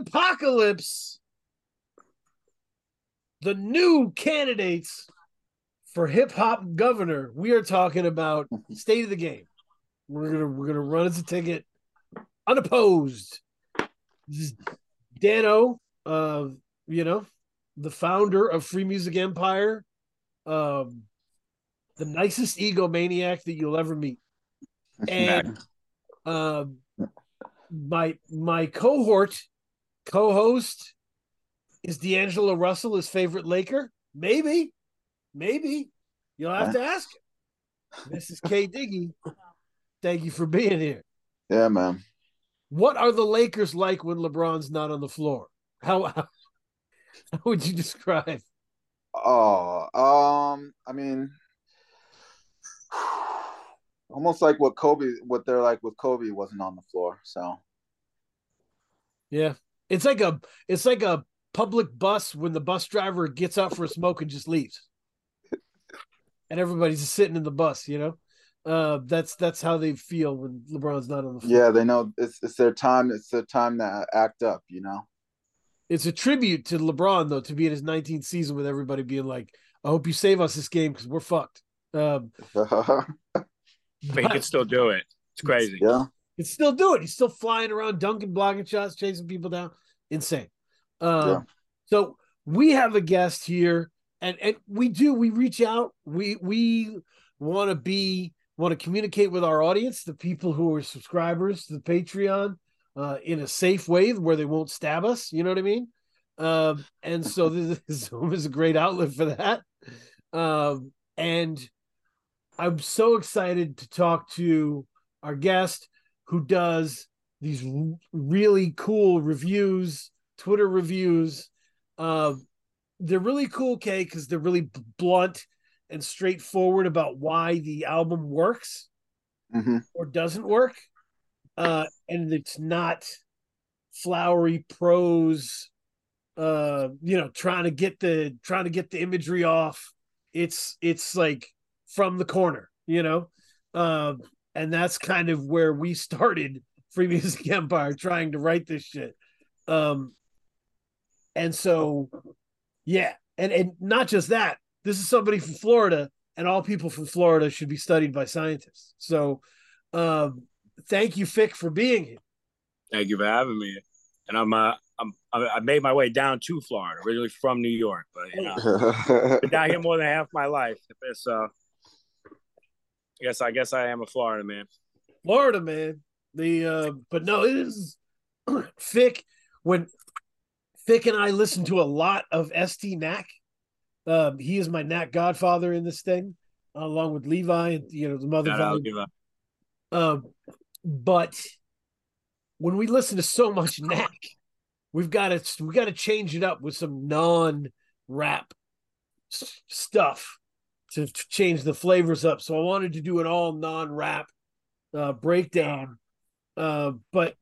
apocalypse, the new candidates for hip hop governor. We are talking about state of the game. We're gonna we're gonna run as a ticket unopposed. This is Dano, uh, you know, the founder of Free Music Empire, um, the nicest egomaniac that you'll ever meet, and um, my my cohort co-host is D'Angelo Russell his favorite Laker? Maybe, maybe you'll have to ask him. This is K Diggy. Thank you for being here. Yeah, man. What are the Lakers like when LeBron's not on the floor? How how, how would you describe? Oh, um, I mean, almost like what Kobe, what they're like with Kobe wasn't on the floor. So, Yeah. It's like a it's like a public bus when the bus driver gets out for a smoke and just leaves. And everybody's just sitting in the bus, you know? Uh that's that's how they feel when LeBron's not on the floor. yeah, they know it's it's their time. It's their time to act up. You know. It's a tribute to LeBron though to be in his 19th season with everybody being like, "I hope you save us this game because we're fucked." Um, But he can still do it. It's crazy. yeah. Can still do it. He's still flying around, dunking, blocking shots, chasing people down. Insane. Um, Yeah. So we have a guest here, and and we do we reach out. We we want to be want to communicate with our audience, the people who are subscribers to the Patreon, uh, in a safe way where they won't stab us. You know what I mean? Um, and so this is, Zoom is a great outlet for that. Um, and I'm so excited to talk to our guest who does these really cool reviews, Twitter reviews. Um, they're really cool, Kay, because they're really blunt and straightforward about why the album works hmm or doesn't work. Uh, and it's not flowery prose, uh, you know, trying to get the trying to get the imagery off. It's it's like from the corner, you know. Um, and that's kind of where we started Free Music Empire trying to write this shit. Um, and so, yeah, and and not just that. This is somebody from Florida, and all people from Florida should be studied by scientists. So, um, thank you, Fick, for being here. Thank you for having me. And I'm uh I'm I I made my way down to Florida, originally from New York, but you know, been down here more than half my life. It's uh, Guess I guess I am a Florida man. Florida, man. The uh, but no, it is Fick. When Fick and I listen to a lot of Estee Nack. Um, he is my Nack godfather in this thing, along with Levi and you know the mother. That I'll volume. give up. Um, but when we listen to so much Nack, we've got to we got to change it up with some non-rap s- stuff to, to change the flavors up. So I wanted to do an all non-rap uh, breakdown. Uh, but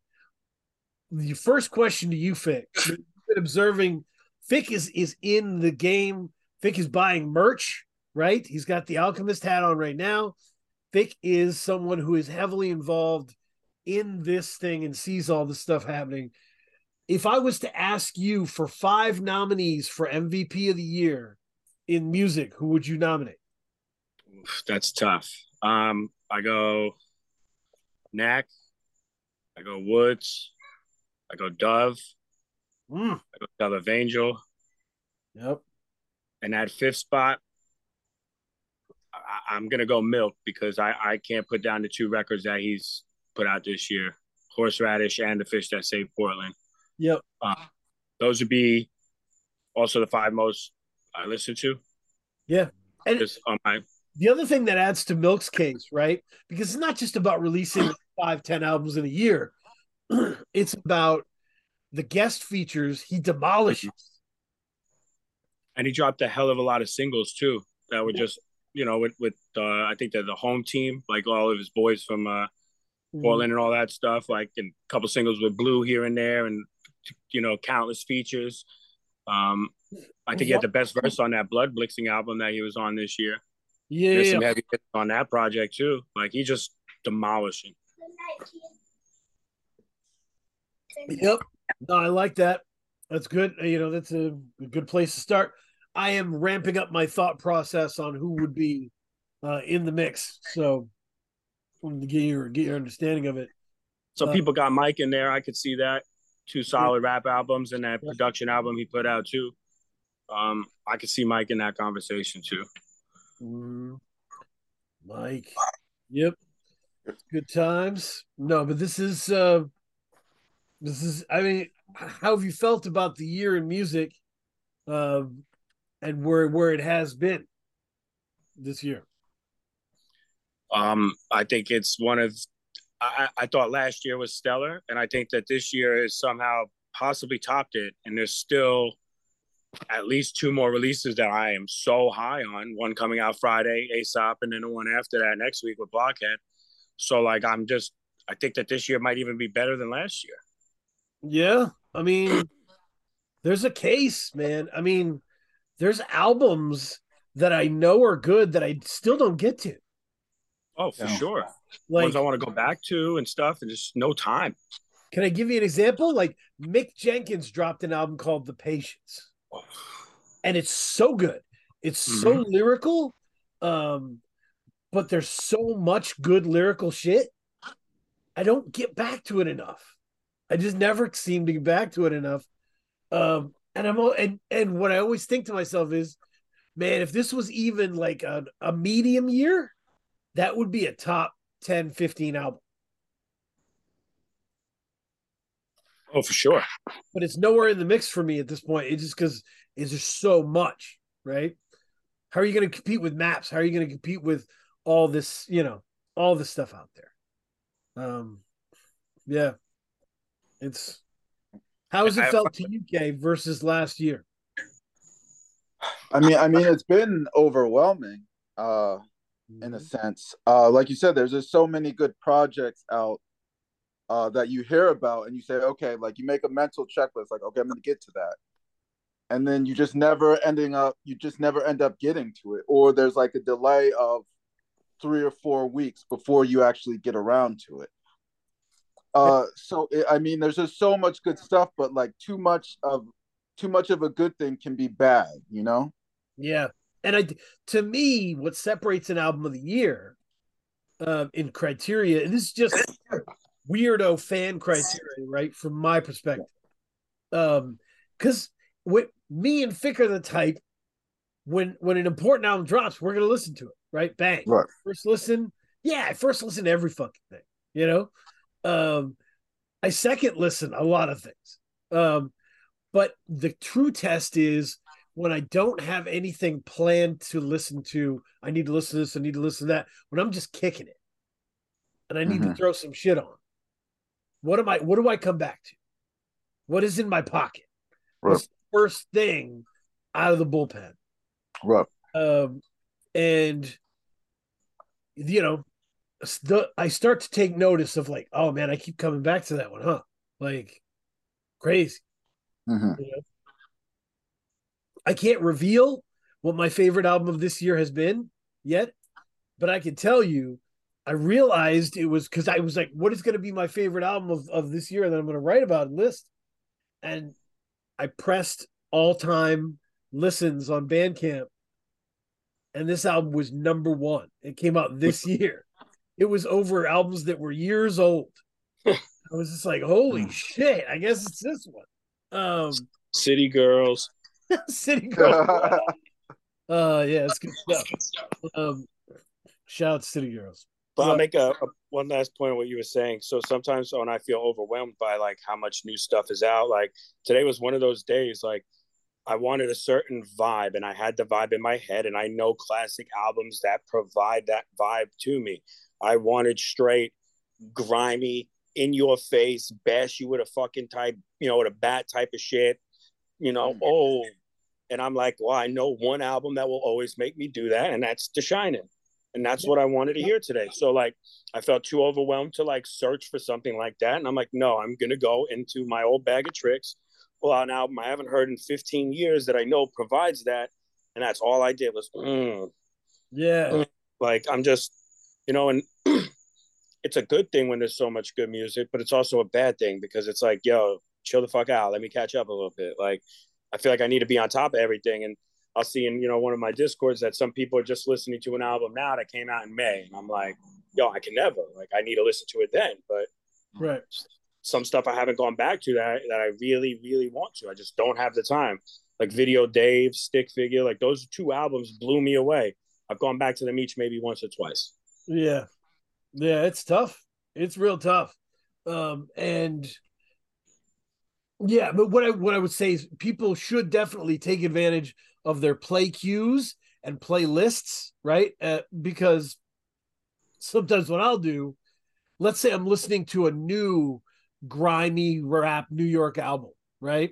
the first question to you, Fick, you've been observing. Fick is is in the game. Fick is buying merch, right? He's got the Alchemist hat on right now. Fick is someone who is heavily involved in this thing and sees all this stuff happening. If I was to ask you for five nominees for MVP of the year in music, who would you nominate? That's tough. Um, I go Nack, I go Woods, I go Dove, Mm, I go Dove of Angel, yep. and that fifth spot, I, I'm gonna go Milc because I I can't put down the two records that he's put out this year, Horseradish and the Fish That Saved Portland. Yep. Those would be also the five most I listen to. Yeah. And Just on my the other thing that adds to Milc's case, right? Because it's not just about releasing five, ten albums in a year. it's about the guest features he demolishes. and he dropped a hell of a lot of singles too that were just you know with with uh, I think they're the home team like all of his boys from uh, Portland and all that stuff like and a couple singles with Blue here and there and you know countless features. Um, I think he had the best verse on that Blood Blitzing album that he was on this year. Yeah, There's some heavy hits on that project too. Like he just demolishing. Yep. No, I like that. That's good. You know, that's a, good place to start. I am ramping up my thought process on who would be uh, in the mix. So, to get your get your understanding of it. So Uh, people got Mike in there. I could see that. Two solid rap albums and that production album he put out too. Um, I could see Mike in that conversation too. Mm. Mike. Yep. Good times. No, but this is uh this is I mean, how have you felt about the year in music um and where where it has been this year? Um, I think it's one of I, I thought last year was stellar, and I think that this year is somehow possibly topped it. And there's still at least two more releases that I am so high on. One coming out Friday, ASAP, and then the one after that next week with Blockhead. So like I'm just I think that this year might even be better than last year. Yeah. I mean, there's a case, man. I mean, there's albums that I know are good that I still don't get to. Oh, for Yeah. sure. Like Ones I want to go back to and stuff, and just no time. Can I give you an example? Like Mick Jenkins dropped an album called The Patience, and it's so good. It's so Mm-hmm. lyrical, um, but there's so much good lyrical shit. I don't get back to it enough. I just never seem to get back to it enough. Um, and I'm and and what I always think to myself is, man, if this was even like a, a medium year, that would be a top 10, 15 album. Oh, for sure. but it's nowhere in the mix for me at this point. It's just because it's just so much, right? How are you going to compete with maps? How are you going to compete with all this, you know, all this stuff out there? Um, yeah, it's how has it felt to you, Kay, versus last year? I mean, I mean, it's been overwhelming, uh, in a sense. Uh, like you said, there's just so many good projects out, uh, that you hear about, and you say, okay, like you make a mental checklist, like, okay, I'm gonna get to that, and then you just never ending up, you just never end up getting to it, or there's like a delay of three or four weeks before you actually get around to it. Uh, so I mean, there's just so much good stuff, but like too much of too much of a good thing can be bad, you know. Yeah, and I to me, what separates an album of the year um, in criteria, and this is just weirdo fan criteria, right? From my perspective, um, because with me and Fick are the type when when an important album drops, we're gonna listen to it, right? Bang, Right. first listen, yeah, I first listen to every fucking thing, you know. Um, I second listen a lot of things, um, but the true test is when I don't have anything planned to listen to, I need to listen to this, I need to listen to that. When I'm just kicking it and I need to Mhm. throw some shit on, what am I what do I come back to? What is in my pocket? Right. What's the first thing out of the bullpen? Right. Um and you know, st- I start to take notice of like, oh man, I keep coming back to that one, huh? Like crazy. hmm You know? I can't reveal what my favorite album of this year has been yet, but I can tell you, I realized it was because I was like, what is going to be my favorite album of, of this year that I'm going to write about and list? And I pressed all time listens on Bandcamp, and this album was number one. It came out this year. It was over albums that were years old. I was just like, holy shit, I guess it's this one. Um, City Girls. City Girl. Uh yeah, it's good stuff. Um shout out to City Girls. But. I'll make a, a one last point on what you were saying. So sometimes when I feel overwhelmed by like how much new stuff is out, like today was one of those days. Like I wanted a certain vibe, and I had the vibe in my head, and I know classic albums that provide that vibe to me. I wanted straight, grimy, in your face, bash you with a fucking type, you know, with a bat type of shit. You know, Mm. oh, and I'm like, well, I know one album that will always make me do that, and that's The Shining. And that's what I wanted to hear today. So like I felt too overwhelmed to like search for something like that. And I'm like, no, I'm gonna go into my old bag of tricks. Pull out an album I haven't heard in 15 years that I know provides that. And that's all I did was mm, Yeah. Like I'm just, you know, and it's a good thing when there's so much good music, but it's also a bad thing because it's like, yo, chill the fuck out. Let me catch up a little bit. Like I feel like I need to be on top of everything. And I'll see in, you know, one of my discords that some people are just listening to an album now that came out in May. And I'm like, yo, I can never. Like I need to listen to it then. But Right. some stuff I haven't gone back to that that I really, really want to. I just don't have the time. Like Video Dave, Stick Figure, like those two albums blew me away. I've gone back to them each maybe once or twice. Yeah. Yeah, it's tough. It's real tough. Um and yeah, but what I what I would say is people should definitely take advantage of their play cues and playlists, right? Uh, because sometimes what I'll do, let's say I'm listening to a new grimy rap New York album, right?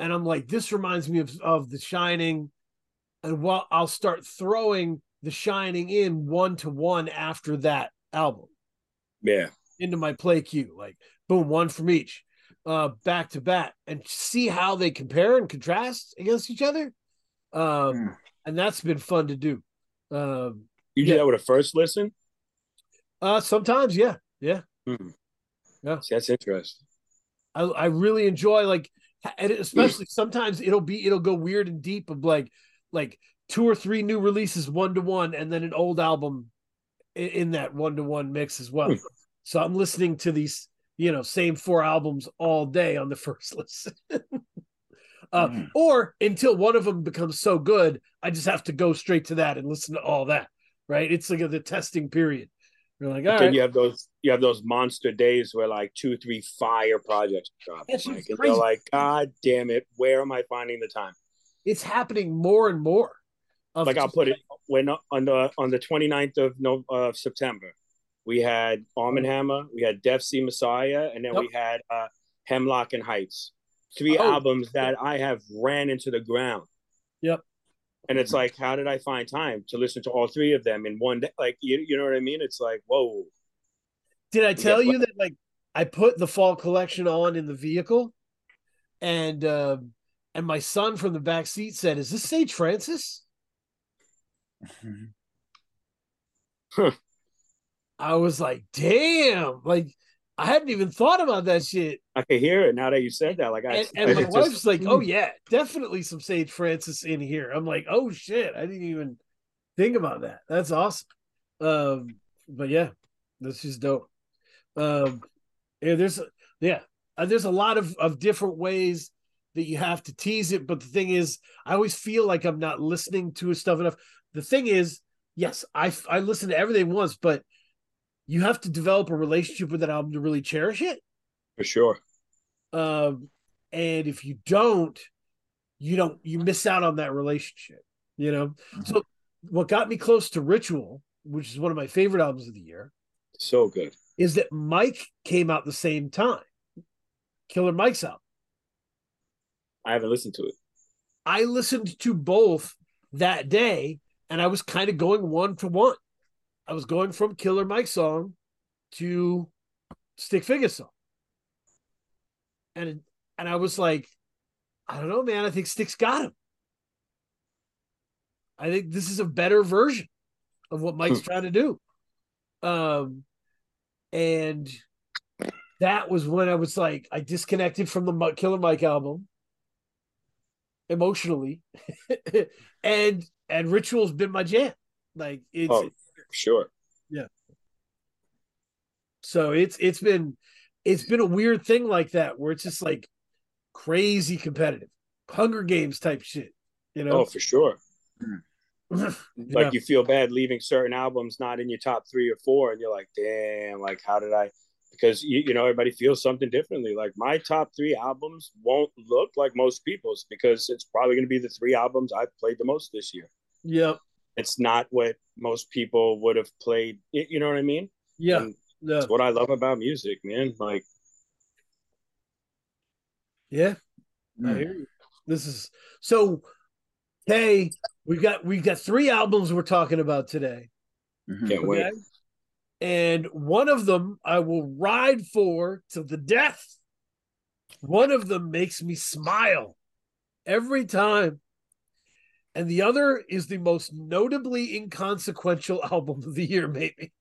And I'm like, this reminds me of, of The Shining. And while I'll start throwing The Shining in one to one after that album Yeah. into my play queue, like boom, one from each, uh, back to back, and see how they compare and contrast against each other. Um, Hmm. and that's been fun to do. Um, You Yeah. do that with a first listen? uh, sometimes, yeah, yeah. Hmm. Yeah. See, that's interesting. I, I really enjoy like and especially sometimes it'll be it'll go weird and deep of like like two or three new releases one to one and then an old album in, in that one to one mix as well. Hmm. So I'm listening to these you know same four albums all day on the first listen. Uh, Mhm. or until one of them becomes so good, I just have to go straight to that and listen to all that. Right? It's like a, the testing period. You're like, all then right, you have those you have those monster days where like two, three fire projects drop. That's Like, and you're like, God damn it, where am I finding the time? it's happening more and more. like I'll put it when on the on the 29th of no of September, we had Arm and Hammer, we had Def C Messiah, and then we had uh, Hemlock and Heights. Three Oh. albums that I have ran into the ground. Yep. And it's like, how did I find time to listen to all three of them in one day? Like, you, you know what I mean? It's like, whoa. Did I tell Yeah. you that like I put the fall collection on in the vehicle, and um and my son from the back seat said, "Is this Sage Francis?" I was like, "Damn!" Like I hadn't even thought about that shit. I can hear it now that you said that. Like, I, And, and my it's wife's like, "Oh yeah, definitely some Sage Francis in here." I'm like, "Oh shit!" I didn't even think about that. That's awesome. Um, but yeah, that's just dope. Um, yeah, there's yeah, uh, there's a lot of of different ways that you have to tease it. But the thing is, I always feel like I'm not listening to his stuff enough. The thing is, yes, I I listen to everything once, but you have to develop a relationship with that album to really cherish it. for sure. Um, and if you don't, you don't you miss out on that relationship. You know. So what got me close to Ritual, which is one of my favorite albums of the year, So good. is that Mike came out the same time. Killer Mike's album. I haven't listened to it. I listened to both that day, and I was kind of going one to one. I was going from Killer Mike song to Stick Figure song, and and I was like, I don't know, man. I think Stick's got him. I think this is a better version of what Mike's trying to do. Um, and that was when I was like, I disconnected from the Killer Mike album emotionally, and and Ritual's been my jam. Like it's Oh, for Yeah. so it's it's been it's been a weird thing like that where it's just like crazy competitive, Hunger Games type shit. You know, Oh, for sure. Yeah. like you feel bad leaving certain albums not in your top three or four and you're like damn like how did i because you, you know everybody feels something differently like my top three albums won't look like most people's because it's probably going to be the three albums i've played the most this year Yep. it's not what most people would have played you you know what i mean Yeah. And Yeah. it's what i love about music man like Yeah. I Mm. hear you. This is so. Hey, we've got we've got three albums we're talking about today. Mhm. can't wait And one of them I will ride for to the death. One of them makes me smile every time. And the other is the most notably inconsequential album of the year, maybe.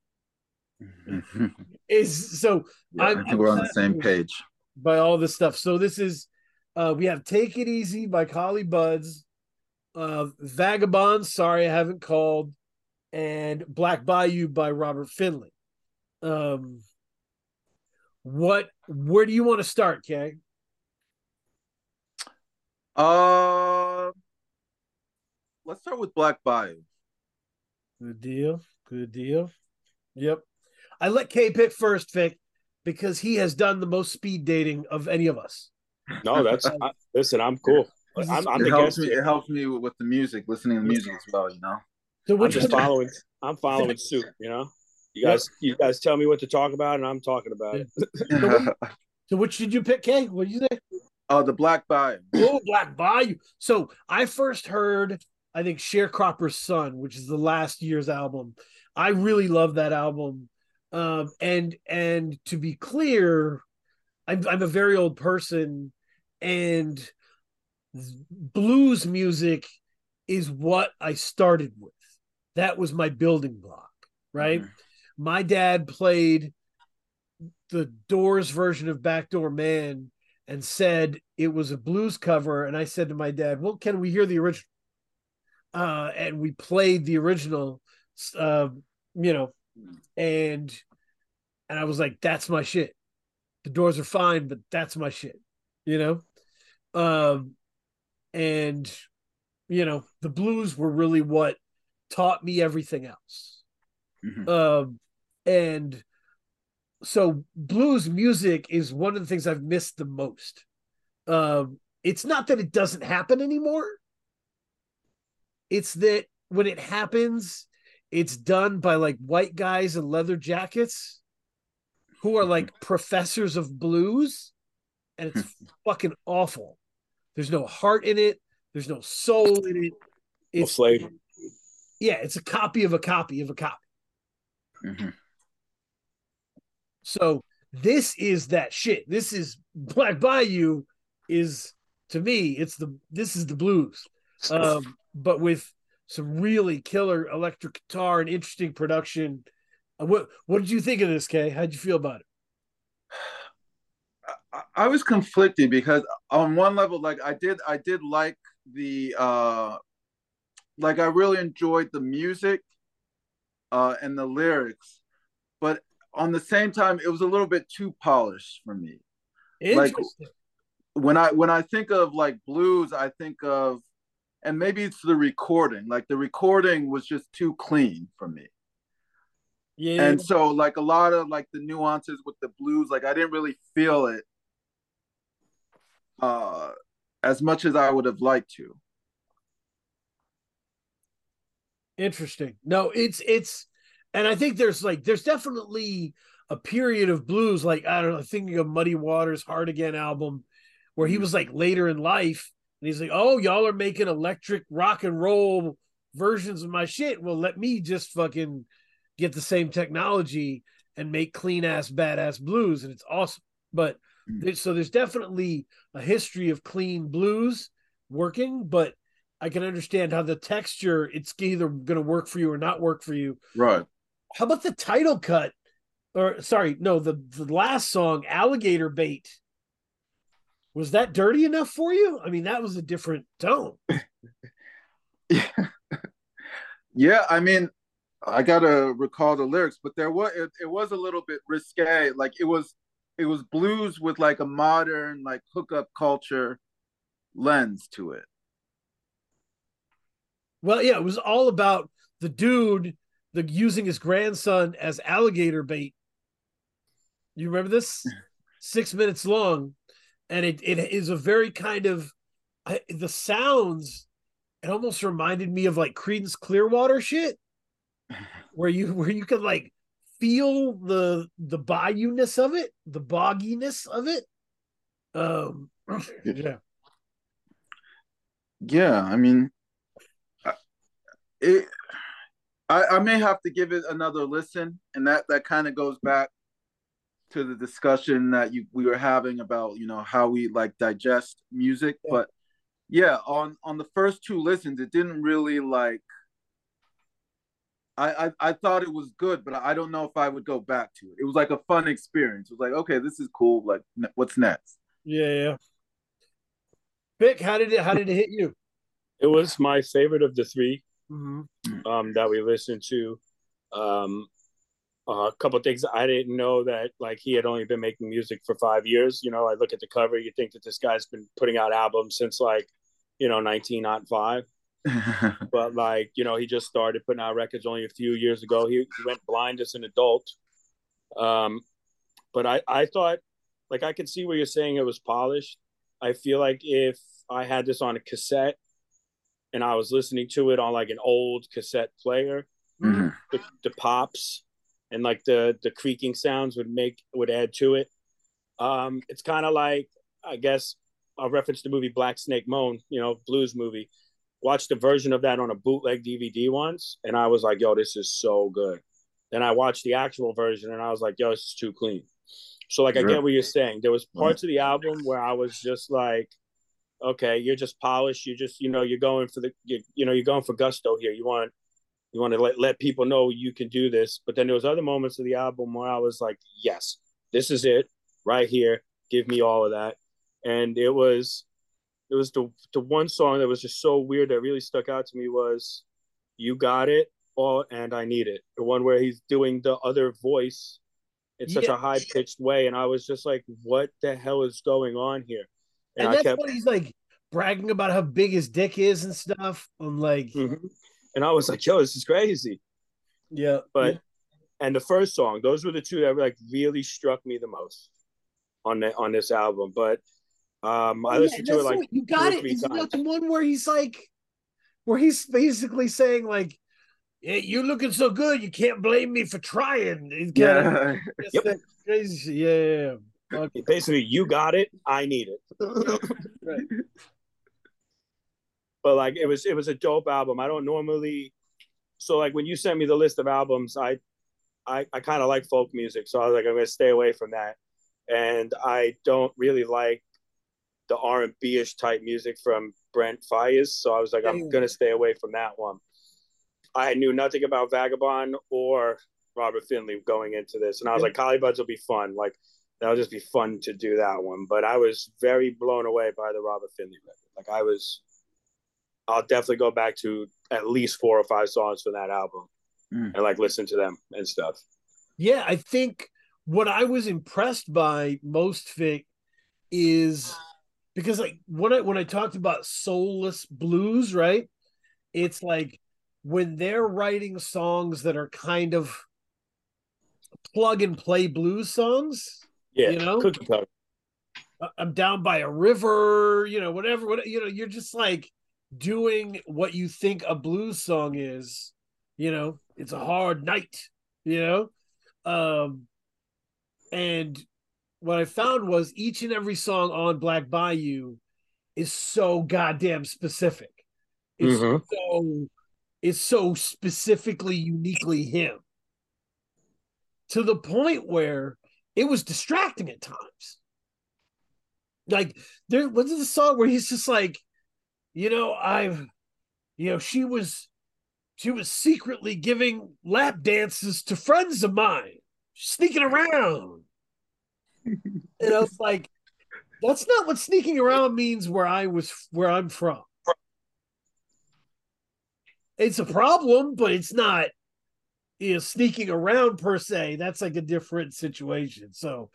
Is so Yeah, I think we're on the same page. by all this stuff. So this is uh we have Take It Easy by Collie Buddz, uh Vagabon, sorry I haven't called, and Black Bayou by Robert Finley. Um what where do you want to start, Kay? Uh, let's start with Black Bayou. Good deal. Good deal. Yep. I let K pick first, Fick, because he has done the most speed dating of any of us. No, that's I, listen. I'm cool. I'm, I'm it the helps me. It helps me with, with the music, listening to music as well. You know. So I'm which just one- following. I'm following suit. You know. You Yep. guys, you guys tell me what to talk about, and I'm talking about it. so which did you pick, Kay? What did you say? Oh, the Black Bayou. Oh, Black Bayou. So I first heard, I think, Sharecropper's Son, which is the last year's album. I really love that album. Um, and and to be clear, I'm I'm a very old person, and blues music is what I started with. That was my building block, right? Mhm. My dad played the Doors version of Backdoor Man and said it was a blues cover. And I said to my dad, Well, can we hear the original? Uh, and we played the original, uh, you know, and and I was like, That's my shit. The doors are fine, but that's my shit, you know? Um, and you know, the blues were really what taught me everything else. Mhm. Um, and so blues music is one of the things I've missed the most. Um, it's not that it doesn't happen anymore. It's that when it happens, it's done by like white guys in leather jackets who are like professors of blues, and it's fucking awful. There's no heart in it. There's no soul in it. No It's flavor. yeah, it's a copy of a copy of a copy. Mhm. So this is that shit. This is Black Bayou is to me, it's the this is the blues. Um, but with some really killer electric guitar and interesting production. Uh, What what did you think of this, Kay? How'd you feel about it? I, I was conflicted because on one level, like I did, I did like the, uh like I really enjoyed the music, uh, and the lyrics, but on the same time, it was a little bit too polished for me. Like- when I when I think of like blues, I think of and maybe it's the recording. Like the recording was just too clean for me. yeah. And so like a lot of like the nuances with the blues, like I didn't really feel it uh as much as I would have liked to. Interesting. No, it's it's and I think there's like there's definitely a period of blues, like I don't know, thinking of Muddy Waters Hard Again album, where he was like later in life and he's like, Oh, y'all are making electric rock and roll versions of my shit. Well, let me just fucking get the same technology and make clean ass badass blues, and it's awesome. But hmm. there's, so there's definitely a history of clean blues working, but I can understand how the texture it's either going to work for you or not work for you. Right. How about the title cut? Or sorry, no, the the last song, Alligator Bait. Was that dirty enough for you? I mean, that was a different tone. Yeah, I mean, I gotta recall the lyrics, but there was it, it was a little bit risque. Like it was it was blues with like a modern like hookup culture lens to it. Well, yeah, it was all about the dude the using his grandson as alligator bait. You remember this? Six minutes long, and it it is a very kind of I, the sounds. It almost reminded me of like Creedence Clearwater shit, where you where you could like feel the the bayou-ness of it, the bogginess of it. Um, yeah. Yeah, I mean, it. I, I may have to give it another listen, and that that kind of goes back to the discussion that you we were having about you know how we like digest music. Yeah. But yeah on on the first two listens it didn't really like I, I I thought it was good, but I don't know if I would go back to it. It was like a fun experience. It was like, okay, this is cool. Like, what's next? Yeah, yeah. Fick, how did it how did it hit you? It was my favorite of the 3 Mhm. um, that we listened to. Um, a couple things I didn't know that like he had only been making music for five years. You know, I look at the cover, you think that this guy's been putting out albums since like, you know, 1905. But like, you know, he just started putting out records only a few years ago. He, he went blind as an adult. Um, but I, I thought like I could see where you're saying it was polished. I feel like if I had this on a cassette and I was listening to it on like an old cassette player, Mhm. the, the pops and like the the creaking sounds would make would add to it. Um, it's kind of like I guess I'll reference the movie Black Snake Moan, you know, blues movie. Watched a version of that on a bootleg DVD once, and I was like, "Yo, this is so good." Then I watched the actual version, and I was like, "Yo, this is too clean." So like, I get what you're saying. There was parts of the album where I was just like, "Okay, you're just polished. You just, you know, you're going for the, you, you know, you're going for gusto here. You want you want to let, let people know you can do this but then there was other moments of the album where i was like yes this is it right here give me all of that and it was it was the the one song that was just so weird that really stuck out to me was you got it all and i need it the one where he's doing the other voice in such Yeah. a high pitched way and i was just like what the hell is going on here And, and, i that's kept what he's like bragging about how big his dick is and stuff. I'm like, Mhm. And i was like yo this is crazy yeah, but and the first song those were the two that like really struck me the most on the, on this album but um i Oh, listened to it like you got it. three that the one where he's like, where he's basically saying like, "Yeah, you're looking so good, you can't blame me for trying." It's kinda- Yeah. Yep. crazy. Yeah, yeah, yeah. Okay. basically you got it i need it Right. But like it was it was a dope album. I don't normally so like when you sent me the list of albums i i, I kind of like folk music so i was like i'm gonna stay away from that. And i don't really like the r&b-ish type music from Brent Faiyaz so i was like i'm gonna stay away from that one. I knew nothing about Vagabon or robert finley going into this and i was Yeah. like Collie Buddz will be fun like that'll just be fun to do that one. But i was very blown away by the robert finley record. Like i was I'll definitely go back to at least four or five songs from that album Mm. and like listen to them and stuff. Yeah, I think what I was impressed by most Fick is because like when I when I talked about soulless blues, right? It's like when they're writing songs that are kind of plug and play blues songs. Yeah, You know? I- I'm down by a river, you know, whatever, what you know, you're just like doing what you think a blues song is, you know, it's a hard night, you know. Um and what I found was each and every song on Black Bayou is so goddamn specific. It's Mhm. so it's so specifically uniquely him. To the point where it was distracting at times. Like there was a song where he's just like, you know, I've you know, she was she was secretly giving lap dances to friends of mine, sneaking around. and I was like, that's not what sneaking around means where I was where I'm from. It's a problem, but it's not you know sneaking around per se. That's like a different situation. So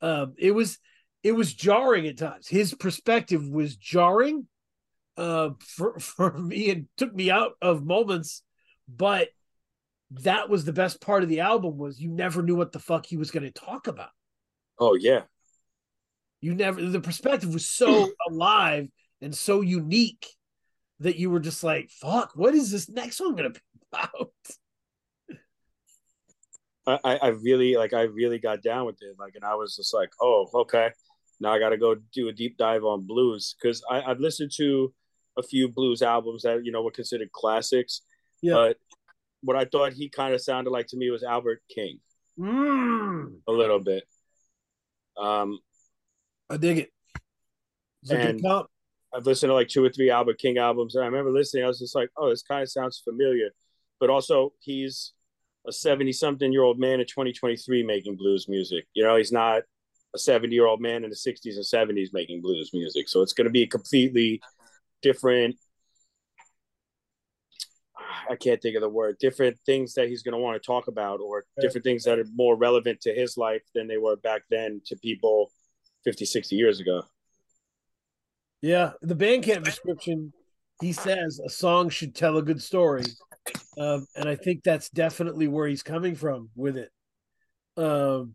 um it was it was jarring at times. His perspective was jarring uh for for me and took me out of moments, but that was the best part of the album was you never knew what the fuck he was going to talk about. Oh yeah, You never the perspective was so alive and so unique that you were just like, fuck, what is this next one gonna be about? I, I I really like I really got down with it. Like, and I was just like, oh, okay. Now I got to go do a deep dive on blues because I I've listened to a few blues albums that you know were considered classics. Yeah. But what I thought he kind of sounded like to me was Albert King Mm, a little bit. Um, I dig it. And- I've listened to like two or three Albert King albums, and I remember listening. I was just like, "Oh, this kind of sounds familiar," but also he's a seventy-something-year-old man in 2023 making blues music. You know, he's not a 70-year-old man in the 60s and 70s making blues music. So it's going to be a completely different. I can't think of the word. Different things that he's going to want to talk about, or different things that are more relevant to his life than they were back then to people 50, 60 years ago. Yeah, the Bandcamp description, he says a song should tell a good story, um, and I think that's definitely where he's coming from with it. Um,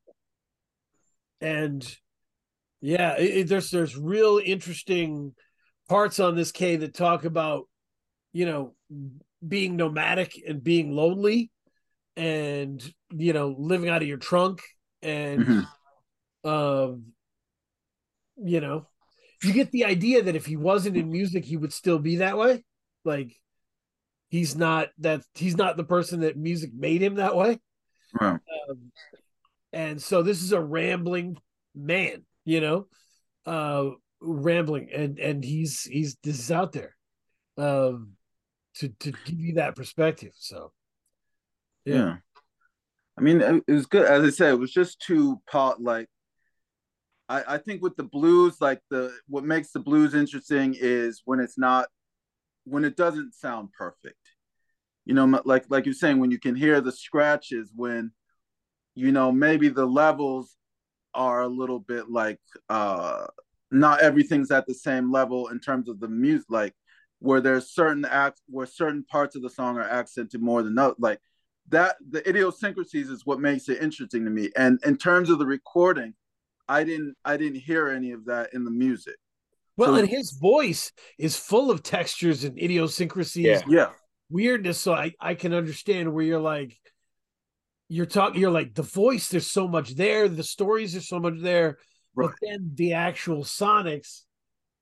and yeah, it, it- there's there's real interesting parts on this K that talk about, you know, being nomadic and being lonely, and you know, living out of your trunk, and Mhm. um, you know, you get the idea that if he wasn't in music, he would still be that way. Like he's not that he's not the person that music made him that way. Right. Um, and so this is a rambling man, you know, uh, rambling, and and he's he's this is out there, um, to to give you that perspective. So, Yeah. yeah, I mean, it was good. As I said, it was just too pot like. I, I think with the blues, like the what makes the blues interesting is when it's not, when it doesn't sound perfect. You know, like like you're saying, when you can hear the scratches, when, you know, maybe the levels are a little bit like, uh, not everything's at the same level in terms of the music, like where there's certain acts where certain parts of the song are accented more than others, like that the idiosyncrasies is what makes it interesting to me and in terms of the recording i didn't i didn't hear any of that in the music well, So- and his voice is full of textures and idiosyncrasies, Yeah. yeah weirdness. So I I can understand where you're like, you're talking, you're like the voice. There's so much there. The stories are so much there. Right but then the actual sonics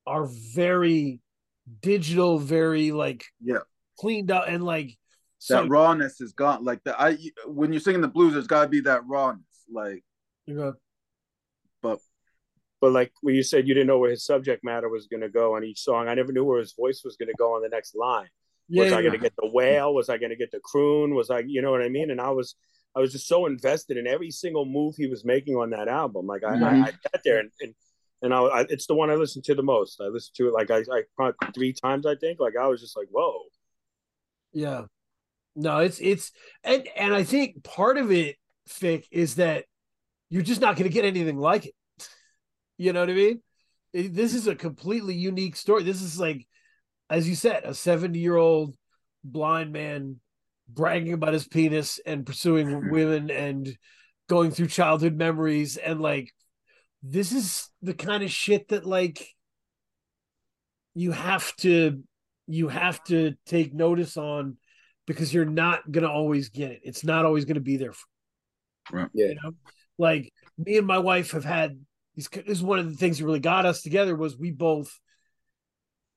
are very digital very like yeah cleaned up and like so that rawness is gone like the i when you're singing the blues there's got to be that rawness like you know, but But like when you said you didn't know where his subject matter was going to go on each song, I never knew where his voice was going to go on the next line. yeah, was I going to get the wail? Was I going to get the croon? Was I, you know what I mean? And I was, I was just so invested in every single move he was making on that album. Like I, I, Mhm. I sat there and, and, and I, I, it's the one I listened to the most. I listened to it like I, I probably three times, I think. Like I was just like, whoa. yeah no it's it's and and i think part of it Fick, is that you're just not going to get anything like it you know what i mean It- this is a completely unique story this is like as you said a 70 year old blind man bragging about his penis and pursuing women and going through childhood memories and like this is the kind of shit that like you have to you have to take notice on because you're not gonna always get it. It's not always gonna be there. For, Right. Yeah. You know, like me and my wife have had these. This is one of the things that really got us together was we both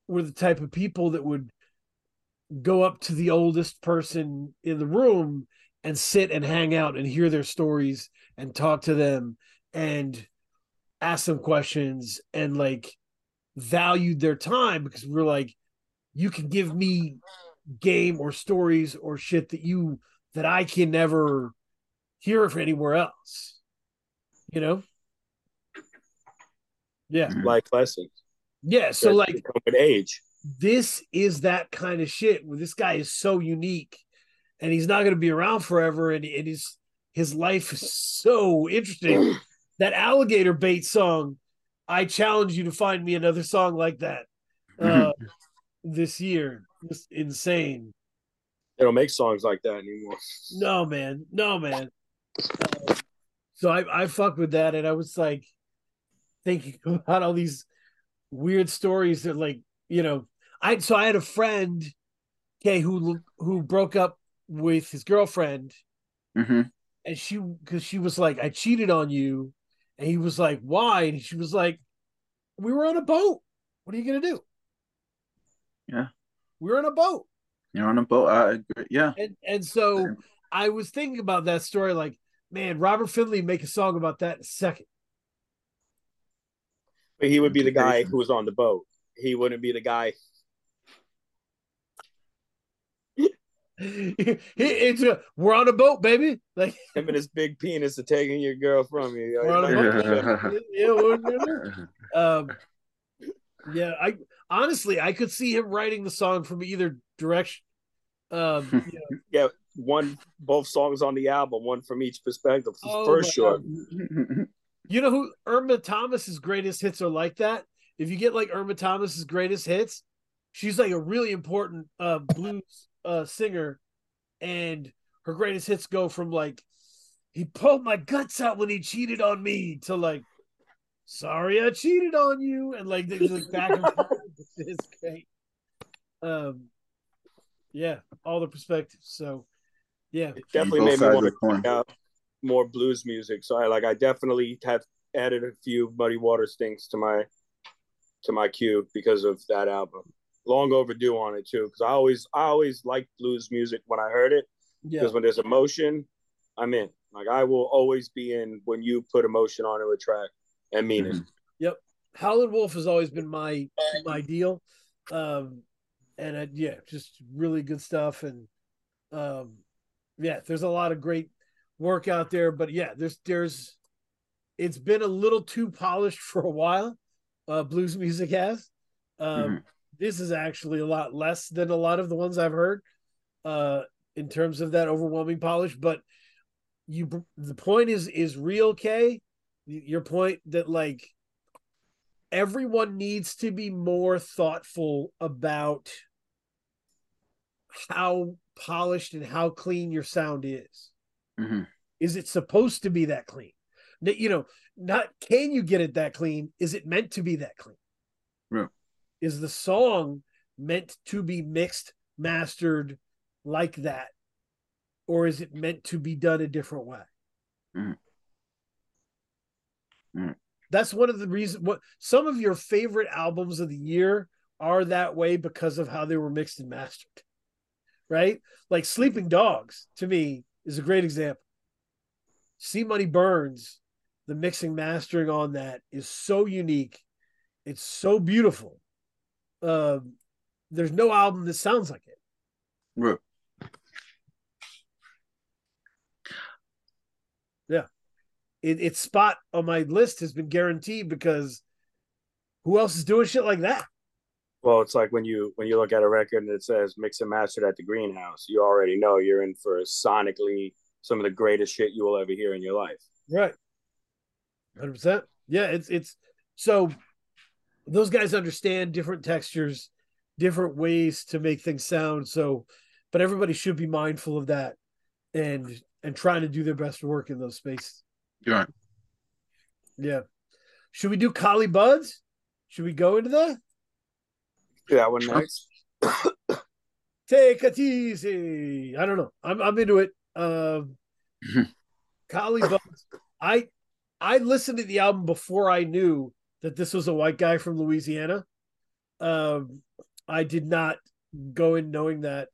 were the type of people that would go up to the oldest person in the room and sit and hang out and hear their stories and talk to them and ask them questions and like valued their time because we're like you can give me game or stories or shit that you that I can never hear from anywhere else. You know? Yeah. Life lessons. Yeah. So like with age. This is that kind of shit where this guy is so unique and he's not going to be around forever and, and his his life is so interesting. That alligator bait song i challenge you to find me another song like that uh this year. Just insane. They don't make songs like that anymore. no man. No man. Uh, so i i fucked with that and i was like thinking about all these weird stories that like you know i so i had a friend okay who who broke up with his girlfriend. Hmm and she because she was like i cheated on you. And he was like why? And she was like we were on a boat. What are you gonna do? Yeah. we were on a boat. You're on a boat. I agree. Yeah. And and so i was thinking about that story like man robert finley make a song about that in a second. But he would be the guy who was on the boat. He wouldn't be the guy. it's a, we're on a boat, baby. Like Him and his big penis are taking your girl from you. we're on a boat. yeah, we're- um, yeah. I honestly, I could see him writing the song from either direction. Um, you know, yeah, one both songs on the album, one from each perspective. For Oh first my short. You know who Irma Thomas's greatest hits are like that? If you get like Irma Thomas's greatest hits, she's like a really important uh blues uh singer and her greatest hits go from like he pulled my guts out when he cheated on me to like sorry I cheated on you and like there's like back and forth. It's great. Um yeah, all the perspectives. So yeah. It definitely made me want to the check out more blues music. So I like I definitely have added a few Muddy Waters things to my to my queue because of that album. Long overdue on it too, because I always I always liked blues music when I heard it. Yeah. Because when there's emotion, I'm in. Like I will always be in when you put emotion onto a track and mean it. Mhm. Howlin' Wolf has always been my my deal, um, and uh, yeah, just really good stuff. And um, yeah, there's a lot of great work out there. But yeah, there's there's it's been a little too polished for a while. Uh, blues music has. Um, Mhm. This is actually a lot less than a lot of the ones I've heard, uh, in terms of that overwhelming polish. But you, the point is is real, Kay. Your point that like everyone needs to be more thoughtful about how polished and how clean your sound is. Mhm. Is it supposed to be that clean? You know, not can you get it that clean? Is it meant to be that clean? Yeah. Is the song meant to be mixed, mastered like that? Or is it meant to be done a different way? Mhm. Mhm. That's one of the reasons what some of your favorite albums of the year are that way because of how they were mixed and mastered. Right? Like Sleeping Dogs to me is a great example. See Money Burns, the mixing mastering on that is so unique. It's so beautiful. Um, there's no album that sounds like it. Right. it. Its spot on my list has been guaranteed because who else is doing shit like that? Well, it's like when you when you look at a record and it says mix and mastered at the greenhouse, you already know you're in for sonically some of the greatest shit you will ever hear in your life. Right. Hundred percent. Yeah, it's it's so those guys understand different textures, different ways to make things sound. So, but everybody should be mindful of that and and trying to do their best work in those spaces. You're right. Yeah. Should we do Collie Buddz? Should we go into that? Do that one next. Take it easy. I don't know. I'm I'm into it. Um Collie Buddz. I I listened to the album before I knew that this was a white guy from Louisiana. Um I did not go in knowing that.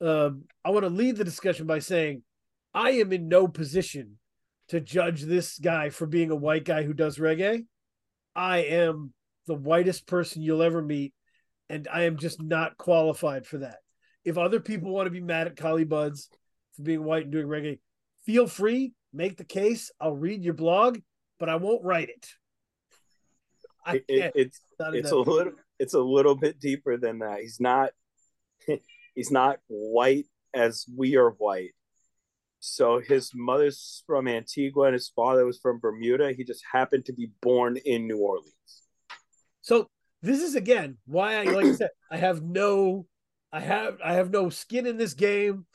Um I want to lead the discussion by saying I am in no position to judge this guy for being a white guy who does reggae. I am the whitest person you'll ever meet, and I am just not qualified for that. If other people want to be mad at Collie Buddz for being white and doing reggae, feel free, make the case. I'll read your blog, but I won't write it. I It- it- can't. it's it's a little it's a little bit deeper than that. He's not he's not white as we are white. So his mother's from Antigua and his father was from Bermuda. He just happened to be born in New Orleans. So this is again why I like I said I have no I have I have no skin in this game.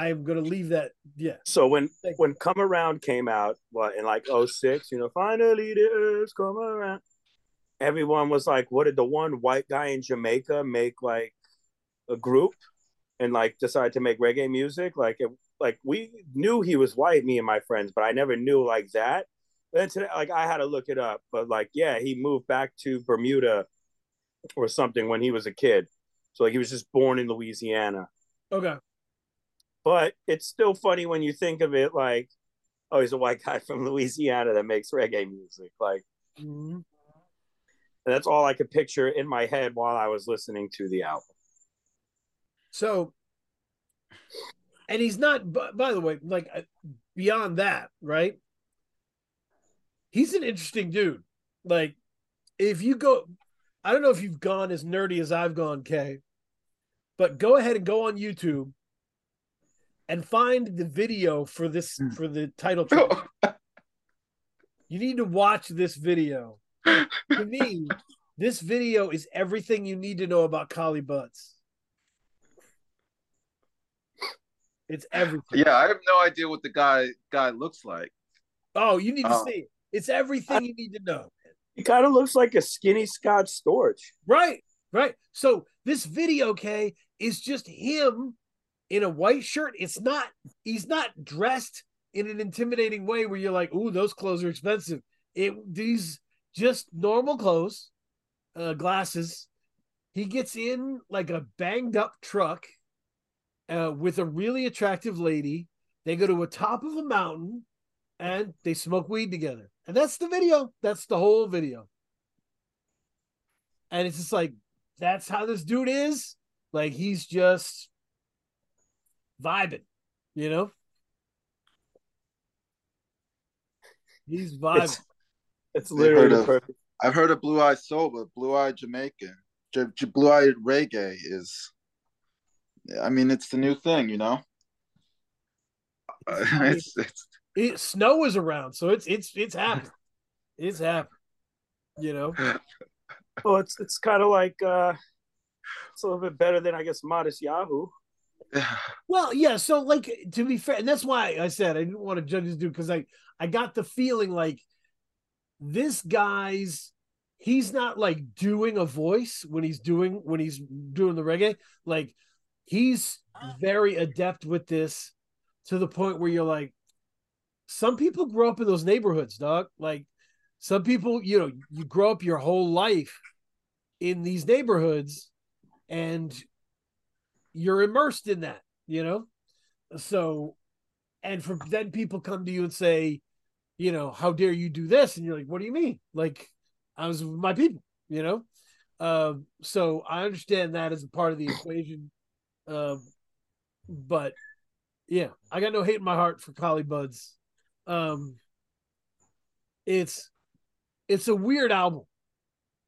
I am gonna leave that. Yeah. So when Thank when Come Around came out, what in like 06, you know, finally the earth's come around. Everyone was like, what did the one white guy in Jamaica make like a group and like decide to make reggae music? Like it like we knew he was white, me and my friends, but I never knew like that. Then today, like I had to look it up, but like yeah, he moved back to Bermuda or something when he was a kid. So like he was just born in Louisiana Okay. But it's still funny when you think of it like oh he's a white guy from louisiana that makes reggae music like Mhm. And that's all I could picture in my head while I was listening to the album. So, and he's not. By, by the way, like uh, beyond that, right? He's an interesting dude. Like, if you go, I don't know if you've gone as nerdy as I've gone, Kay, but go ahead and go on YouTube and find the video for this hmm. for the title track. You need to watch this video. to me, this video is everything you need to know about Collie Buddz. It's everything. Yeah, I have no idea what the guy guy looks like. Oh, you need to Oh. see it. It's everything you need to know. He kind of looks like a skinny Scott Storch. Right, right. So this video, Kay, is just him in a white shirt. It's not. He's not dressed in an intimidating way where you're like, "Ooh, those clothes are expensive." It these just normal clothes, uh, glasses. He gets in like a banged up truck uh, with a really attractive lady. They go to a top of a mountain and they smoke weed together. And that's the video. That's the whole video. And it's just like, that's how this dude is. Like he's just vibing, you know? He's vibing. It's, it's They've literally heard of- perfect. I've heard of Blue Eye Soul, but Blue Eye Jamaican, J- J- Blue Eye Reggae is. I mean, it's the new thing, you know. It's it's it, snow is around, so it's it's it's happening. It's happening. You know? Well, it's it's kind of like uh, it's a little bit better than I guess Matisyahu. Well, yeah. So, like, to be fair, and that's why I said I didn't want to judge this dude because I I got the feeling like this guy's he's not like doing a voice when he's doing when he's doing the reggae. Like, he's very adept with this to the point where you're like, some people grow up in those neighborhoods, dog. Like, some people, you know, you grow up your whole life in these neighborhoods, and you're immersed in that, you know? So, and from then people come to you and say, you know, how dare you do this? And you're like, what do you mean? Like, I was with my people, you know? Um, so I understand that as a part of the equation. Um, but yeah, I got no hate in my heart for Collie Buddz. Um, it's it's a weird album.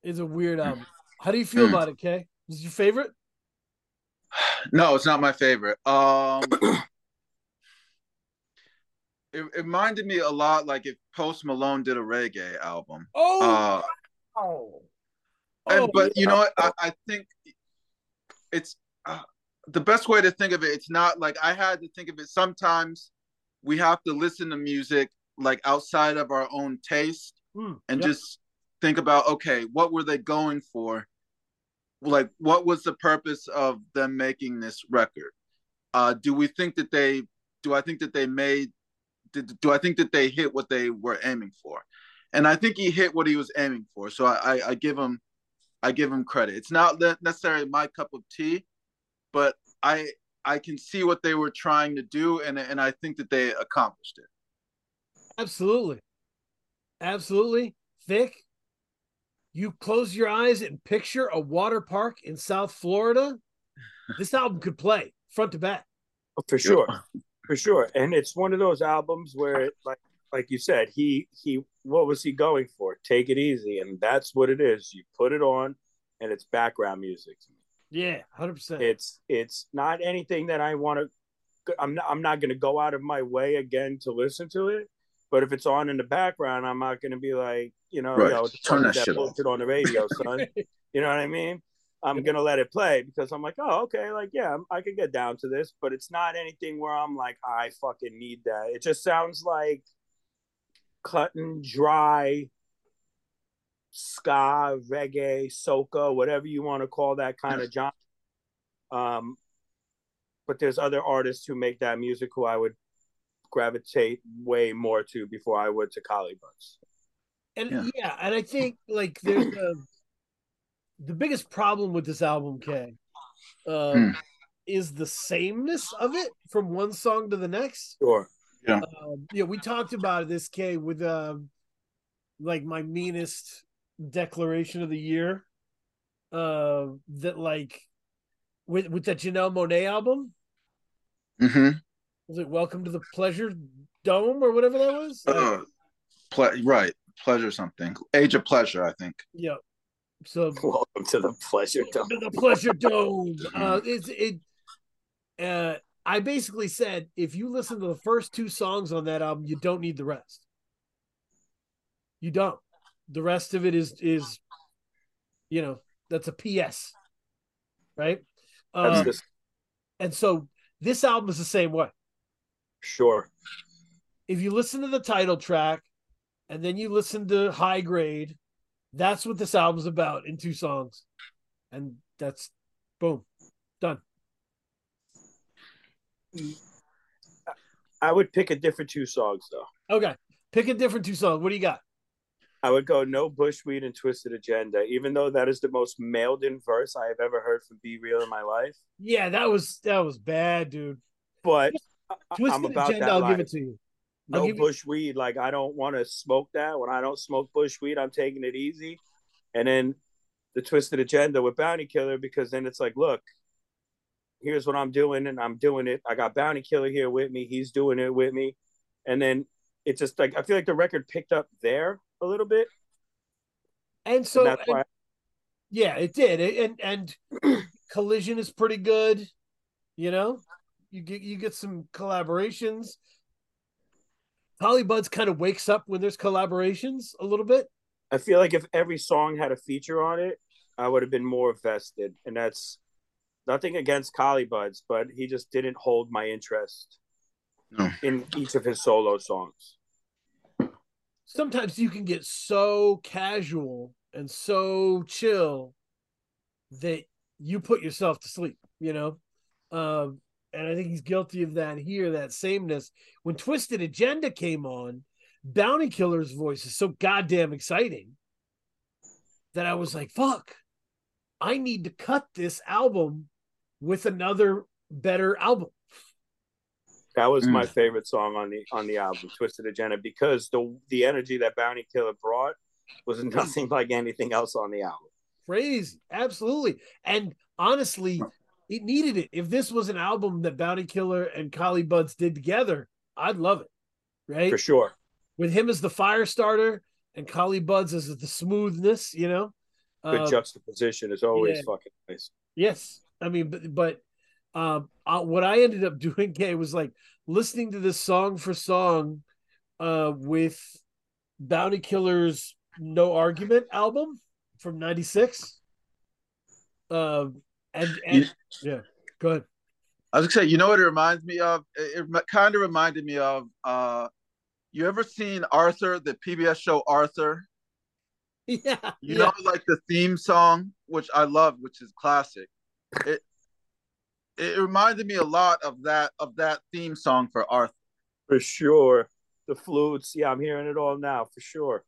It's a weird album. How do you feel about it, Kay? Is it your favorite? no, it's not my favorite. Um, it, it reminded me a lot like if Post Malone did a reggae album. Oh, Uh, oh, and, Oh, but you know what? I, I think it's uh, the best way to think of it. It's not like I had to think of it. Sometimes we have to listen to music like outside of our own taste Hmm, and just think about okay, what were they going for? Like, what was the purpose of them making this record? Uh, do we think that they? Do I think that they made? Did, do I think that they hit what they were aiming for? And I think he hit what he was aiming for. So I, I, I give him, I give him credit. It's not necessarily my cup of tea, but I I can see what they were trying to do, and and I think that they accomplished it. absolutely, absolutely. Fick. You close your eyes and picture a water park in South Florida. This album could play front to back. Oh, for sure, for sure. And it's one of those albums where, like, like you said, he he, what was he going for? Take it easy, and that's what it is. You put it on, and it's background music. to me. Yeah, hundred percent. It's it's not anything that I want to. I'm not. I'm not going to go out of my way again to listen to it. But if it's on in the background, I'm not going to be like, you know, Right. yo, Turn that that shit bullshit on the radio, son. you know what I mean? I'm gonna let it play because I'm like, oh, okay, like yeah, I could get down to this, but it's not anything where I'm like, I fucking need that. It just sounds like cut and dry ska, reggae, soca, whatever you want to call that kind of genre. Um, but there's other artists who make that music who I would gravitate way more to before I would to Collie Buddz. And Yeah. yeah. and I think like there's a, the biggest problem with this album, Kay, um, Hmm. is the sameness of it from one song to the next. Sure. Yeah. Um, yeah, we talked about this, Kay, with um, like my meanest declaration of the year. Uh, that like with with that Janelle Monáe album. hmm Was it Welcome to the Pleasure Dome or whatever that was? Uh, ple- right, pleasure something. Age of pleasure, I think. yeah. So Welcome to the pleasure dome. to the Pleasure Dome. Uh, it's it. Uh, I basically said if you listen to the first two songs on that album, you don't need the rest. You don't. The rest of it is is, you know, that's a PS, right? That's Uh, just and so this album is the same way. Sure. If you listen to the title track, and then you listen to High Grade, that's what this album's about in two songs, and that's boom, done. I would pick a different two songs though. Okay, pick a different two songs. What do you got? I would go no bushweed and twisted agenda, even though that is the most mailed in verse I have ever heard from Be Real in my life. Yeah, that was that was bad, dude. But Twisted I'm about Agenda, that I'll life. give it to you. I'll no bush weed. Like I don't want to smoke that. When I don't smoke bush weed, I'm taking it easy. And then the twisted agenda with Bounty Killer because then it's like, look, here's what I'm doing, and I'm doing it. I got Bounty Killer here with me. He's doing it with me. And then it's just like I feel like the record picked up there a little bit. And so and and- yeah, it did. It- and and Collision is pretty good. You know, you get you get some collaborations. Holly Buds kind of wakes up when there's collaborations a little bit. I feel like if every song had a feature on it, I would have been more vested. And that's nothing against Collie Buddz, but he just didn't hold my interest No. in each of his solo songs. Sometimes you can get so casual and so chill that you put yourself to sleep, you know? Um, and I think he's guilty of that here, that sameness. When Twisted Agenda came on, Bounty Killer's voice is so goddamn exciting that I was like, fuck, I need to cut this album with another better album. That was my Mm. favorite song on the on the album, Twisted Agenda, because the the energy that Bounty Killer brought was nothing like anything else on the album. Crazy. Absolutely. And honestly, it needed it. If this was an album that Bounty Killer and Collie Buddz did together, I'd love it. Right? For sure. With him as the fire starter and Collie Buddz as the smoothness, you know? Good Uh, juxtaposition is always yeah. fucking nice. Yes, I mean, but but um, uh, what I ended up doing, Kay, was like listening to this song for song, uh, with Bounty Killer's "No Argument" album from '96. Um, and and You- yeah, go ahead. I was gonna say, you know what it reminds me of? It, it kind of reminded me of. uh You ever seen Arthur, the PBS show Arthur? Yeah, You yeah. know, like the theme song, which I love, which is classic. It it reminded me a lot of that of that theme song for Arthur. For sure. The flutes. Yeah, I'm hearing it all now, for sure.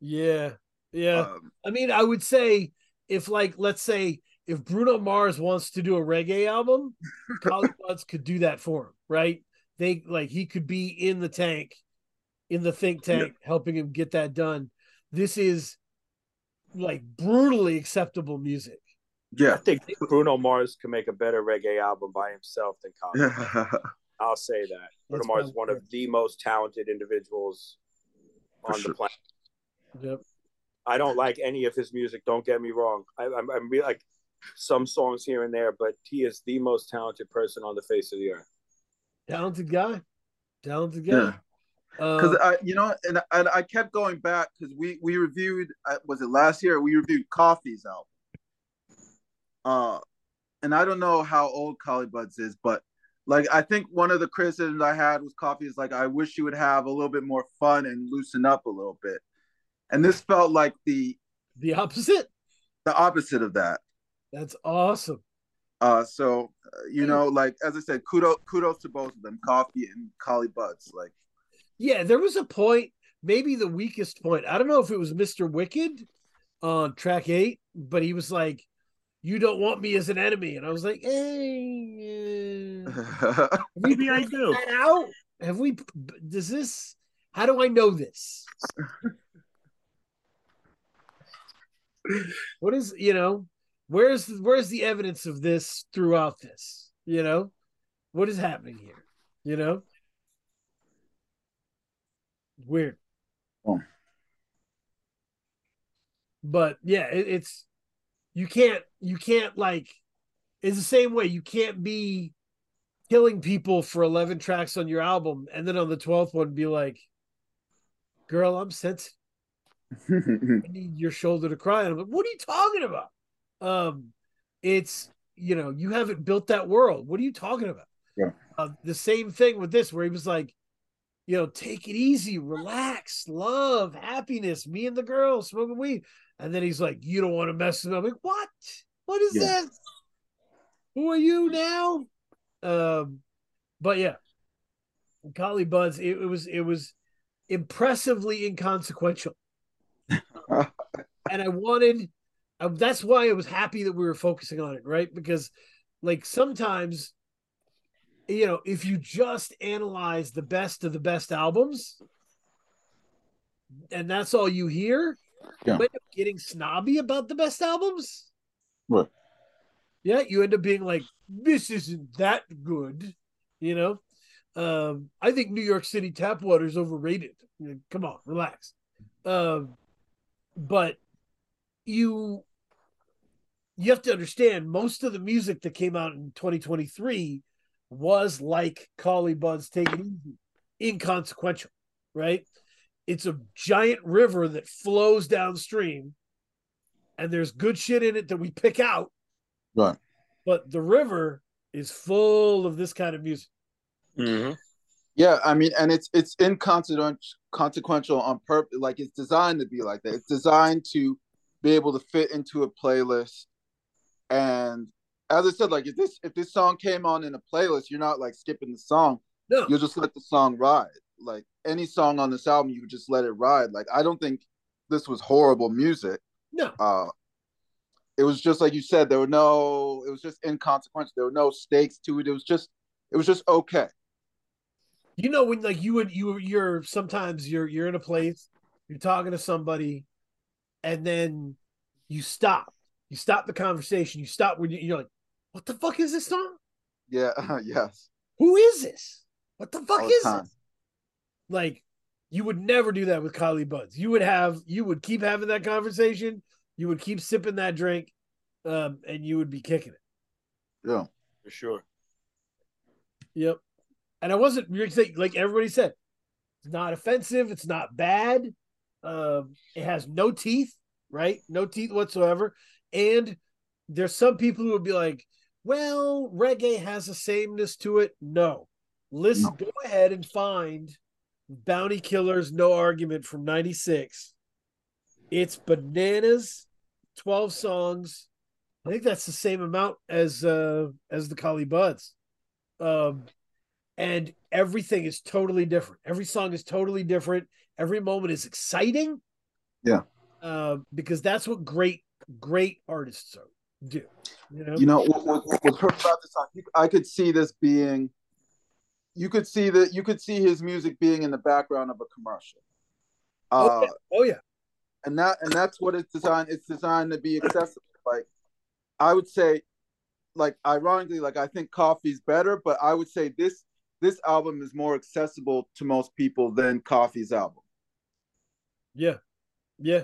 yeah, yeah. Um, I mean, I would say if, like, let's say if Bruno Mars wants to do a reggae album, Collie Buddz could do that for him, right? They like he could be in the tank, in the think tank, helping him get that done. This is like brutally acceptable music. Yeah, I think Bruno Mars can make a better reggae album by himself than Colin. I'll say that. Bruno That's Mars is probably one of the most talented individuals For on sure. the planet. Yep. I don't like any of his music. Don't get me wrong. I, I'm, I'm like some songs here and there, but he is the most talented person on the face of the earth. Talented guy, talented Yeah. guy. because Uh, I, you know, and, and I kept going back because we we reviewed uh, was it last year? We reviewed Koffee's album. Uh, and I don't know how old Collie Buddz is, but like I think one of the criticisms I had was Koffee is like I wish you would have a little bit more fun and loosen up a little bit, and this felt like the the opposite. the opposite of that. That's awesome. Uh, so uh, you know, like as I said, kudos kudos to both of them, Koffee and Collie Buddz. Like Yeah, there was a point, maybe the weakest point. I don't know if it was Mr. Wicked on track eight, but he was like, You don't want me as an enemy. And I was like, Hey, uh, Maybe I do. that out? Have we, does this, how do I know this? what is you know where's where's the evidence of this throughout this you know what is happening here you know weird Oh. but yeah it, it's you can't you can't like it's the same way you can't be killing people for 11 tracks on your album and then on the 12th one be like girl i'm sensitive I need your shoulder to cry. And I'm like, what are you talking about? Um, it's you know, you haven't built that world. What are you talking about? Yeah. Uh, the same thing with this, where he was like, you know, take it easy, relax, love, happiness, me and the girl smoking weed. And then he's like, you don't want to mess with me. I'm like, what? What is Yeah. this? Who are you now? Um, but yeah, Collie Buddz, it, it was it was impressively inconsequential and I wanted. Uh, that's why I was happy that we were focusing on it, right? Because, like, sometimes, you know, if you just analyze the best of the best albums, and that's all you hear, Yeah. you end up getting snobby about the best albums. Right. Yeah, you end up being like, this isn't that good, you know. Um, I think New York City tap water is overrated. You know, come on, relax. Um, but you you have to understand most of the music that came out in 2023 was like Collie Buddz Take It Easy, inconsequential, right? It's a giant river that flows downstream, and there's good shit in it that we pick out, right. but the river is full of this kind of music. hmm Yeah, I mean, and it's it's inconsequential consequential on purpose. Like it's designed to be like that. It's designed to be able to fit into a playlist. And as I said, like if this if this song came on in a playlist, you're not like skipping the song. No, You'll just let the song ride. Like any song on this album, you just let it ride. Like I don't think this was horrible music. no, Uh it was just like you said, there were no it was just inconsequential. There were no stakes to it. It was just it was just okay. you know when like you would you you're sometimes you're you're in a place you're talking to somebody and then you stop you stop the conversation you stop when you, you're like what the fuck is this song Yeah, yes. who is this what the fuck All is time. this like you would never do that with Kylie Buds you would have you would keep having that conversation you would keep sipping that drink um and you would be kicking it Yeah. For sure. Yep. And I wasn't you're saying like everybody said, it's not offensive, it's not bad. Um, it has no teeth, right? No teeth whatsoever. And there's some people who would be like, well, reggae has a sameness to it. No. Listen, No. go ahead and find Bounty Killers No Argument from 96. It's bananas, 12 songs. I think that's the same amount as uh as the Collie Buddz. Um and everything is totally different. Every song is totally different. Every moment is exciting. Yeah. Uh, because that's what great, great artists are, do. You know? You know what, what, what's perfect about this song? I could see this being. You could see that. You could see his music being in the background of a commercial. oh, Uh, yeah. oh yeah. and that and that's what it's designed. It's designed to be accessible. Like I would say, like ironically, like I think Koffee's better, but I would say this this album is more accessible to most people than Koffee's album. Yeah. Yeah.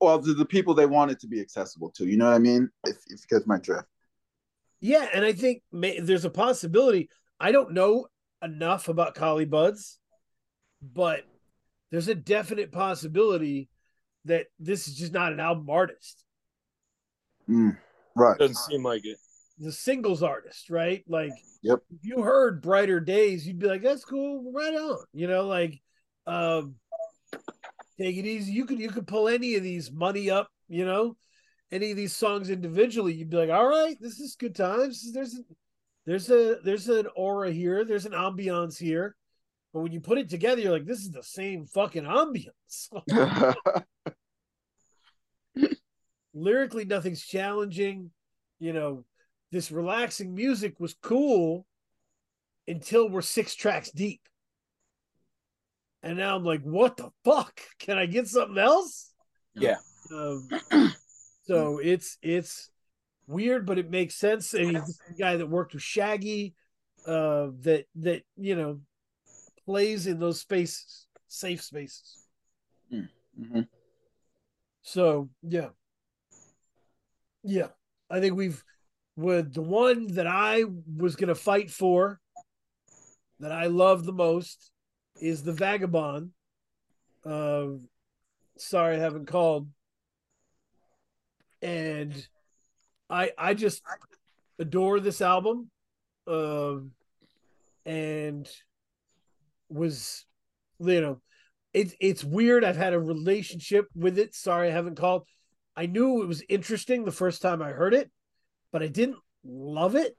Well, to the people they want it to be accessible to. You know what I mean? If if you catch my drift. Yeah. And I think may, there's a possibility. I don't know enough about Collie Buddz, but there's a definite possibility that this is just not an album artist. Mm, right. Doesn't seem like it. the singles artist, right? Like, Yep. if you heard Brighter Days, you'd be like, "That's cool, right on." You know, like, um, take it easy. You could you could pull any of these money up, you know, any of these songs individually. You'd be like, "All right, this is good times." There's a, there's a there's an aura here. There's an ambiance here. But when you put it together, you're like, "This is the same fucking ambiance." lyrically nothing's challenging you know this relaxing music was cool until we're six tracks deep and now i'm like what the fuck can i get something else Yeah. um, So it's it's weird, but it makes sense. And he's the guy that worked with Shaggy, uh, that that you know plays in those spaces, safe spaces. Mhm. So yeah, yeah. I think we've with the one that I was gonna fight for, that I love the most, is the Vagabon. Uh, sorry, I haven't called. And I I just adore this album, um, and was you know it's it's weird. I've had a relationship with it. Sorry, I haven't called. I knew it was interesting the first time I heard it, but I didn't love it.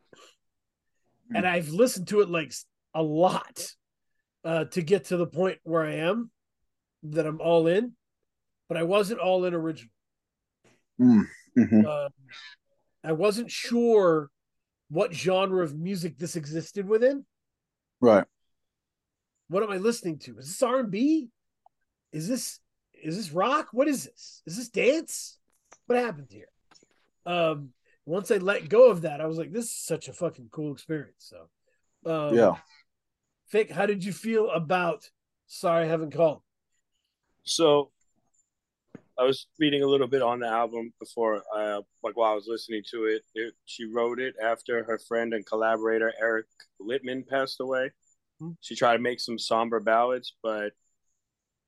And I've listened to it like a lot uh, to get to the point where I am that I'm all in, but I wasn't all in original. Mm, mhm. Uh, I wasn't sure what genre of music this existed within. Right. What am I listening to? Is this R and B? Is this is this rock? What is this? Is this dance? What happened here? Um, once I let go of that, I was like, this is such a fucking cool experience. So, um, Yeah. Fick, how did you feel about? Sorry, I haven't called. So I was reading a little bit on the album before, uh, like while I was listening to it. it. She wrote it after her friend and collaborator Eric Littmann passed away. Hmm. She tried to make some somber ballads, but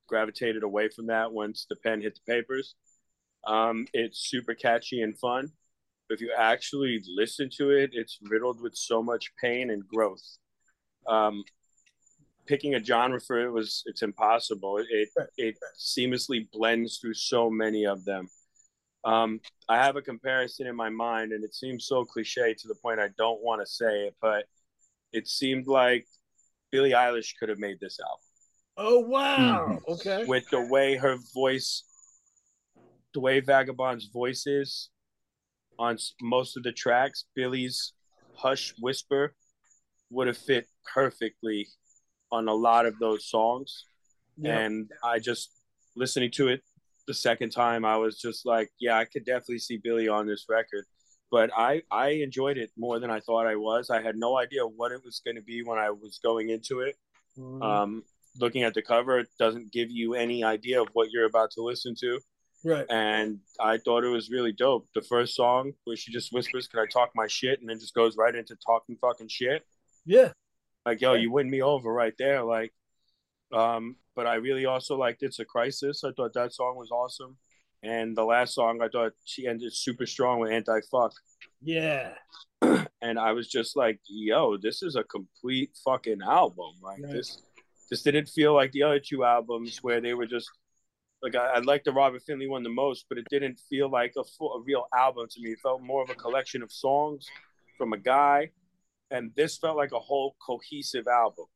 gravitated away from that once the pen hit the papers. Um, it's super catchy and fun. But if you actually listen to it, it's riddled with so much pain and growth. Um, picking a genre for it was it's impossible. It it, it seamlessly blends through so many of them. Um, I have a comparison in my mind, and it seems so cliche to the point I don't want to say it, but it seemed like Billie Eilish could have made this album Oh wow! Mhm. Okay. with the way her voice, the way Vagabon's voice is on most of the tracks, Billie's hush whisper would have fit perfectly on a lot of those songs. Yeah. And I just listening to it the second time, I was just like, yeah, I could definitely see Billie on this record. But I I enjoyed it more than I thought I was. I had no idea what it was going to be when I was going into it. Mhm. Um, looking at the cover, it doesn't give you any idea of what you're about to listen to. right. And I thought it was really dope. The first song where she just whispers, "Can I talk my shit?" and then just goes right into talking fucking shit. Yeah. Like, yo, you win me over right there. Like, um, but I really also liked "It's a Crisis." I thought that song was awesome. And the last song, I thought she ended super strong with "Anti Fuck." Yeah. and I was just like, "Yo, this is a complete fucking album." Like Right. this, this didn't feel like the other two albums where they were just like I, I liked the Robert Finley one the most, but it didn't feel like a full, a real album to me. It felt more of a collection of songs from a guy, and this felt like a whole cohesive album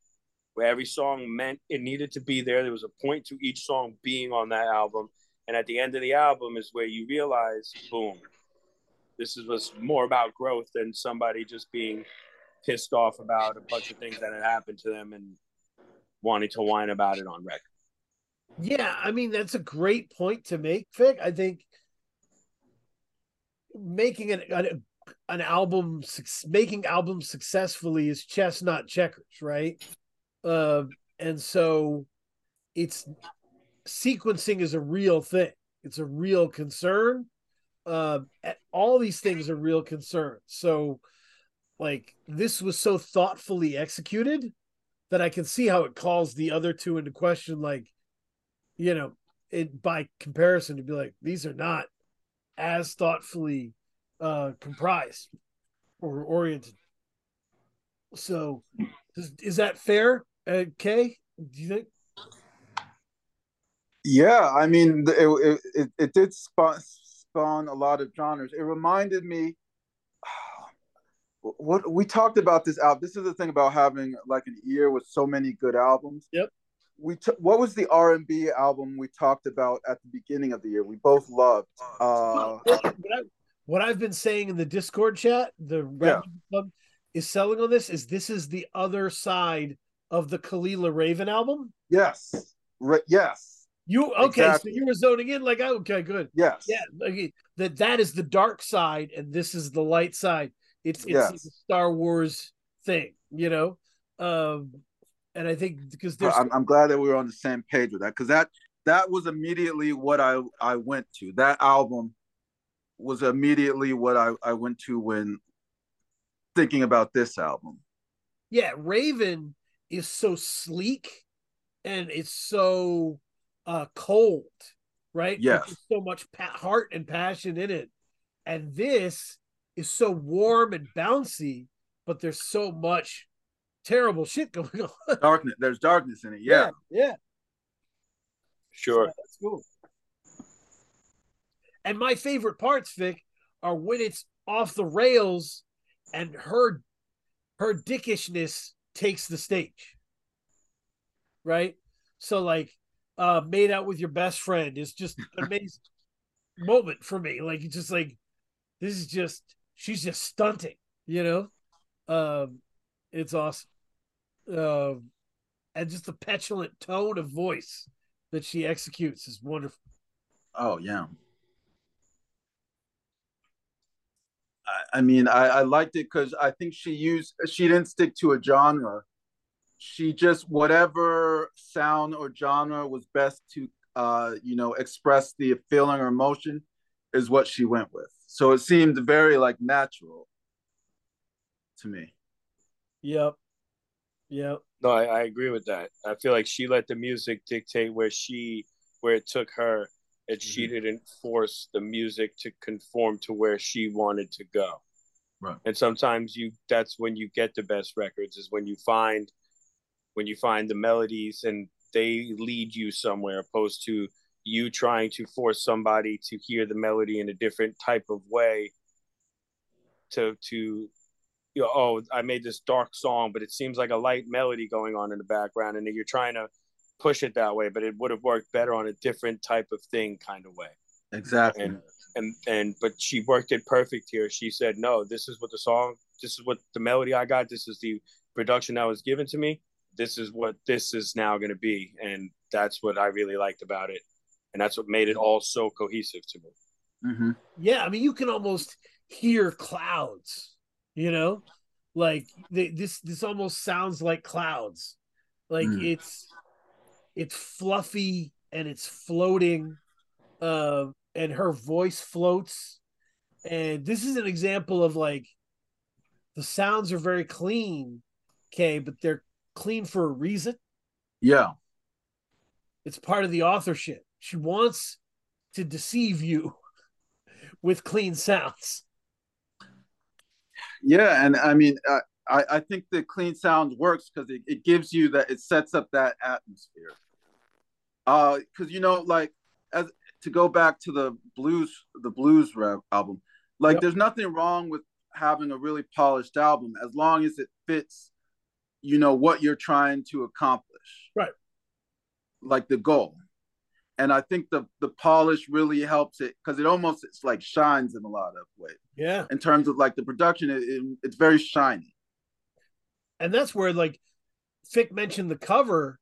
where every song meant it needed to be there. There was a point to each song being on that album, and at the end of the album is where you realize, boom, this is was more about growth than somebody just being pissed off about a bunch of things that had happened to them and wanting to whine about it on record. Yeah, I mean that's a great point to make, Fick. I think making an an, an album making albums successfully is chess not checkers, right? Uh, and so it's sequencing is a real thing. It's a real concern. Uh, all these things are real concerns. So, like this was so thoughtfully executed that I can see how it calls the other two into question. Like, you know, it by comparison to be like these are not as thoughtfully uh comprised or oriented. So, is, is that fair, uh, Kay? Do you think? Yeah, I mean, it it, it, did spawn, spawn a lot of genres. It reminded me what we talked about this album. This is the thing about having like an ear with so many good albums. Yep. We t- what was the R and B album we talked about at the beginning of the year? We both loved. Uh, what, I, what I've been saying in the Discord chat, the Red Club is selling on this is this is the other side of the Kelela Raven album. yes, Ra- yes, You okay? Exactly. So you were zoning in, like, oh, okay, good. Yes. Yeah, like, that that is the dark side, and this is the light side. It's it's Yes. like a Star Wars thing, you know. Um, and I think because there's I'm, I'm glad that we were on the same page with that because that that was immediately what I I went to. That album was immediately what I I went to when thinking about this album. yeah, Raven is so sleek and it's so uh cold, right? But Yes. there's so much pa- heart and passion in it, and this is so warm and bouncy, but there's so much terrible shit going on. Darkness. There's darkness in it. Yeah. yeah. Sure. So that's cool. And my favorite parts, Fick, are when it's off the rails and her her dickishness takes the stage. Right? So like uh made out with your best friend is just an amazing moment for me. Like it's just like this is just she's just stunting, you know? Um it's awesome. Um and just the petulant tone of voice that she executes is wonderful. Oh yeah. I, I mean, I, I liked it because I think she used she didn't stick to a genre. She just whatever sound or genre was best to uh, you know, express the feeling or emotion is what she went with. So it seemed very like natural to me. Yep. Yep. No, I, I agree with that. I feel like she let the music dictate where she where it took her, and she mm-hmm. didn't force the music to conform to where she wanted to go. Right. And sometimes you that's when you get the best records is when you find when you find the melodies and they lead you somewhere opposed to you trying to force somebody to hear the melody in a different type of way to to you know, oh, I made this dark song, but it seems like a light melody going on in the background, and then you're trying to push it that way, but it would have worked better on a different type of thing kind of way. Exactly. And and and but she worked it perfect here. She said, No, this is what the song, this is what the melody I got, this is the production that was given to me. This is what this is now gonna be. And that's what I really liked about it. And that's what made it all so cohesive to me. hmm Yeah, I mean, you can almost hear clouds. You know, like they, this. This almost sounds like clouds. Like Mm. it's it's fluffy and it's floating, uh, and her voice floats. And this is an example of like the sounds are very clean, okay, but they're clean for a reason. Yeah. It's part of the authorship. She wants to deceive you with clean sounds. Yeah, and I mean, I I think the clean sound works because it, it gives you that it sets up that atmosphere. Uh, because you know, like as to go back to the blues, the blues rap album, like Yep. there's nothing wrong with having a really polished album as long as it fits, you know, what you're trying to accomplish. Right. Like the goal. And I think the the polish really helps it because it almost it's like shines in a lot of ways Yeah. in terms of like the production. It, it, it's very shiny. and that's where like Fick mentioned the cover.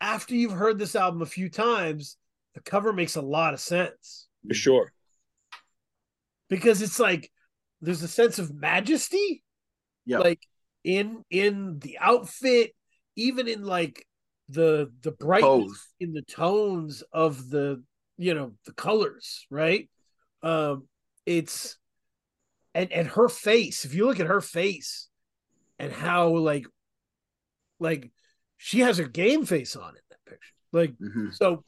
After you've heard this album a few times, the cover makes a lot of sense For sure. because it's like there's a sense of majesty, Yeah. like in in the outfit, even in like the the brightness Pose. in the tones of the you know the colors, right? Um, it's and and her face. If you look at her face and how like like she has her game face on in that picture, like Mhm. so.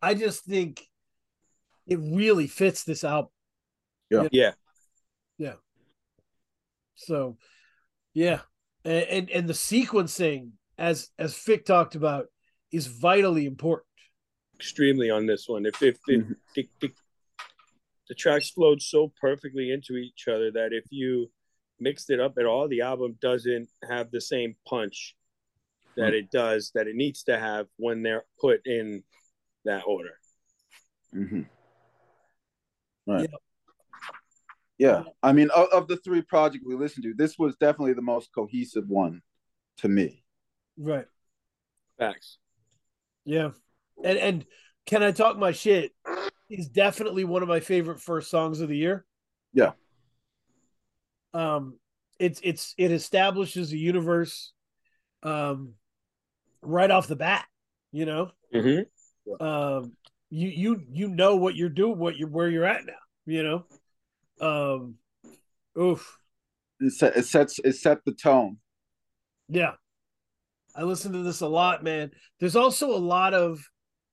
I just think it really fits this album. Yeah. Yeah. Yeah. So, yeah, and and, and the sequencing, as as Fick talked about, is vitally important. extremely on this one. If if, if Mhm. the, the, the tracks flowed so perfectly into each other that if you mixed it up at all, the album doesn't have the same punch that it does that it needs to have when they're put in that order. Mm-hmm. Right. Yeah. Yeah. I mean, of, of the three projects we listened to, this was definitely the most cohesive one to me. Right. Facts. Yeah. And and can I talk my shit? Is definitely one of my favorite first songs of the year. Yeah. Um, it's it's it establishes a universe, um, right off the bat. You know, Mm-hmm. um, you you you know what you're doing, what you're where you're at now. You know, um, oof, It, set, it sets it set the tone. yeah. I listen to this a lot, man. There's also a lot of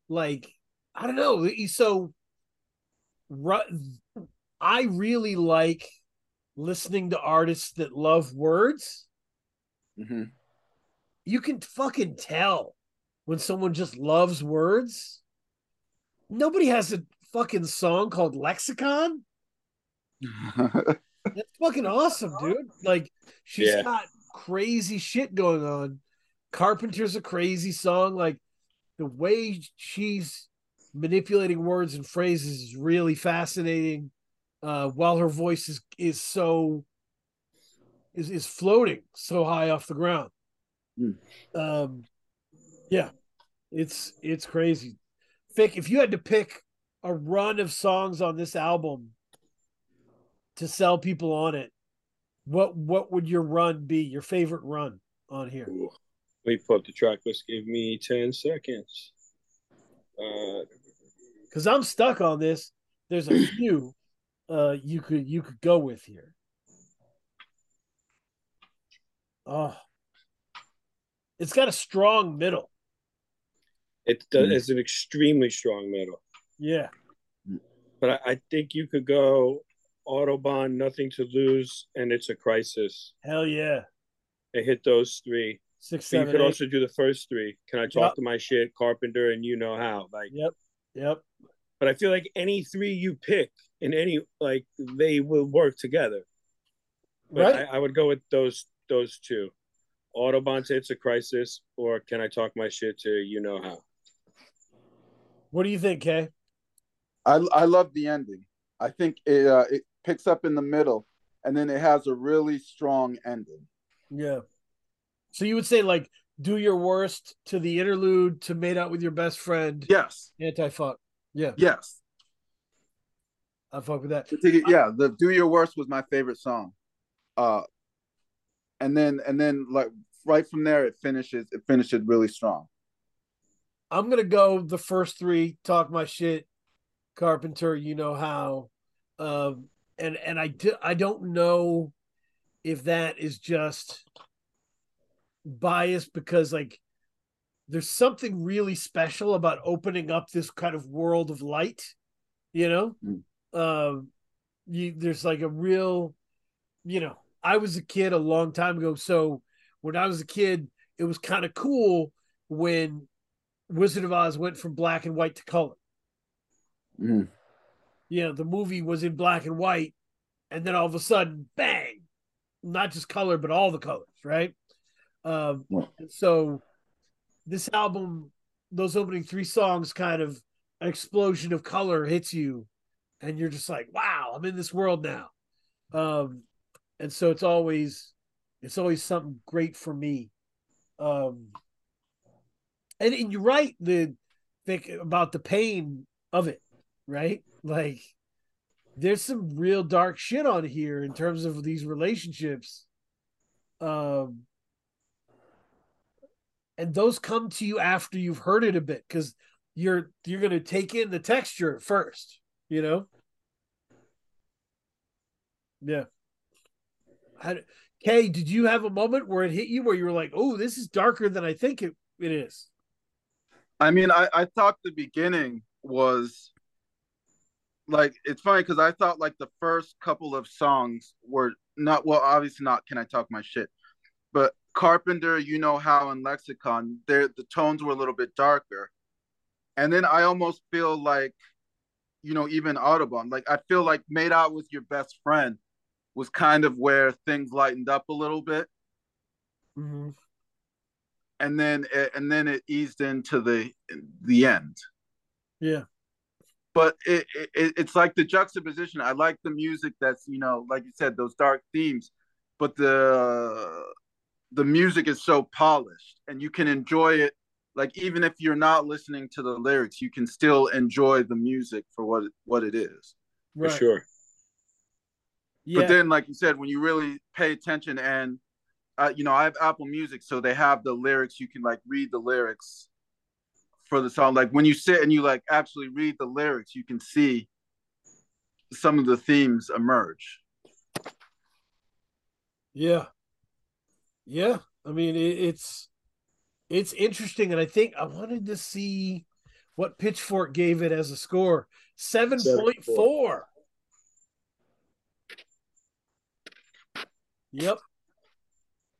like I don't know. So, ru- I really like listening to artists that love words. hmm You can fucking tell when someone just loves words. Nobody has a fucking song called Lexicon. That's fucking awesome, dude. Like she's Yeah. got crazy shit going on. Carpenter's a crazy song. Like the way she's manipulating words and phrases is really fascinating. Uh, while her voice is is so is is floating so high off the ground. Hmm. Um, yeah, it's it's crazy. Fick, if you had to pick a run of songs on this album to sell people on it, what what would your run be? Your favorite run on here? Ooh. Let me pull up the track list. Give me 10 seconds. Uh, Because I'm stuck on this. There's a few uh you could you could go with here. Oh, it's got a strong middle. it does, Mm. it's an extremely strong middle. Yeah, But I, I think you could go Autobahn, Nothing to Lose, and It's a Crisis. hell yeah. They hit those three. Six, But you seven, could eight. also do the first three. Can I talk Yep. to my shit, Carpenter, and you know how? Like, Yep, yep. but I feel like any three you pick in any like they will work together. But Right. I, I would go with those those two. Autobahn to It's a Crisis, or Can I Talk My Shit to You Know How? What do you think, Kay? I I love the ending. I think it uh, it picks up in the middle, and then it has a really strong ending. Yeah. So you would say like do your worst to the interlude to made out with your best friend, Yes, anti fuck. Yeah, yes. I fuck with that. Yeah, the "Do Your Worst" was my favorite song. Uh, and then and then like right from there, it finishes. It finishes really strong. I'm gonna go the first three. Talk my shit, Carpenter. You know how, um, and and I do, I don't know if that is just biased because like there's something really special about opening up this kind of world of light, you know. Mm. Um, you there's like a real, you know. I was a kid a long time ago, so when I was a kid, it was kind of cool when Wizard of Oz went from black and white to color. You know, the movie was in black and white, and then all of a sudden, bang, not just color, but all the colors, right? Um, Yeah. so this album, those opening three songs, kind of an explosion of color hits you, and you're just like, wow, I'm in this world now. Um, and so it's always it's always something great for me. Um, and, and you're right, the think about the pain of it, right? Like there's some real dark shit on here in terms of these relationships. Um and those come to you after you've heard it a bit because you're you're gonna take in the texture first, you know? Yeah. How, Kay, did you have a moment where it hit you where you were like, oh, this is darker than I think it, it is? I mean, I I thought the beginning was like it's funny because I thought like the first couple of songs were not well, obviously not. Can I talk my shit? But Carpenter, you know how, and Lexicon, there the tones were a little bit darker, and then I almost feel like, you know, even Autobahn, like I feel like Made Out with Your Best Friend was kind of where things lightened up a little bit, Mm-hmm. and then it, and then it eased into the the end. Yeah. but it, it it's like the juxtaposition. I like the music that's you know, like you said, those dark themes, but the the music is so polished, and you can enjoy it like even if you're not listening to the lyrics, you can still enjoy the music for what it, what it is. For sure. Yeah. But then, like you said, when you really pay attention, and uh, you know, I have Apple Music, so they have the lyrics. You can like read the lyrics for the song. Like when you sit and you like actually read the lyrics, you can see some of the themes emerge. Yeah, yeah. I mean, it, it's it's interesting, and I think I wanted to see what Pitchfork gave it as a score. 7.4. 7. Yep.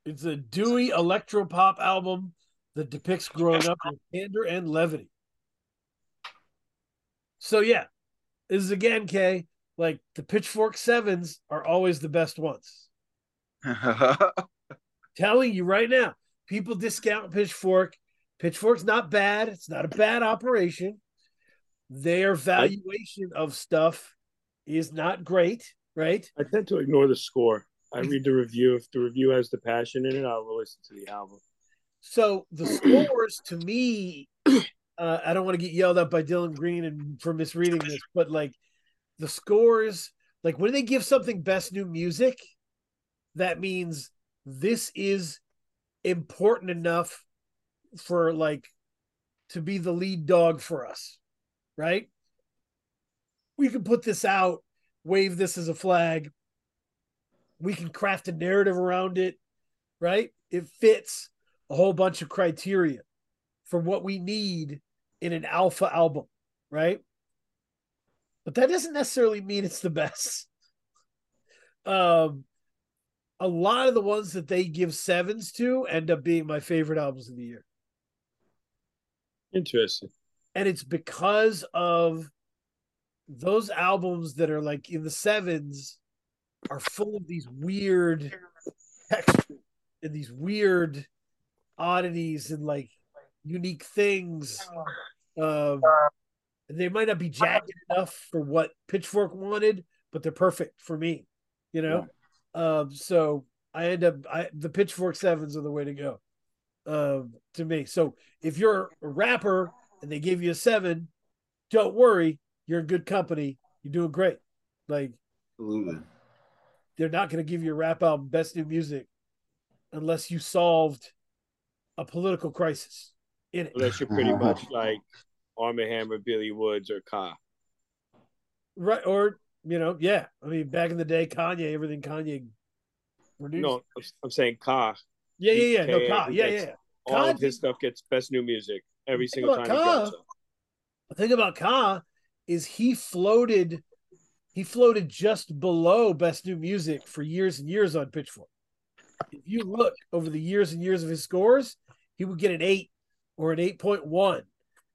It's a dewy electropop album that depicts growing up with candor and levity. So yeah, this is again, Kay. Like the Pitchfork sevens are always the best ones. Telling you right now, people discount Pitchfork. Pitchfork's not bad. It's not a bad operation. Their valuation of stuff is not great, right? I tend to ignore the score. I read the review. If the review has the passion in it, I'll listen to the album. So the scores to me, uh, I don't want to get yelled at by Dylan Green and for misreading this, but like the scores, like when they give something best new music, that means this is important enough for like to be the lead dog for us, right? We can put this out, wave this as a flag. We can craft a narrative around it, right? It fits a whole bunch of criteria for what we need in an alpha album, right? But that doesn't necessarily mean it's the best. Um, a lot of the ones that they give sevens to end up being my favorite albums of the year. Interesting. And it's because of those albums that are like in the sevens are full of these weird textures and these weird oddities and like unique things. Um, they might not be jagged enough for what Pitchfork wanted, but they're perfect for me. You know, um, so I end up I the Pitchfork sevens are the way to go. Um, to me. So if you're a rapper and they give you a seven, don't worry, you're in good company. You're doing great. Like Absolutely. They're not going to give you a rap album best new music unless you solved a political crisis in it. Unless you're pretty much like Armand Hammer, Billy Woods, or Ka. Right. Or, you know, yeah. I mean, back in the day, Kanye, everything Kanye produced. No, I'm, I'm saying Ka. yeah, yeah, yeah. No, K- Ka. Yeah, yeah, gets yeah. All Ka of his did- stuff gets best new music every Think single about time he drops it. The thing about Ka is he floated he floated just below best new music for years and years on Pitchfork. If you look over the years and years of his scores, he would get an 8 or an 8.1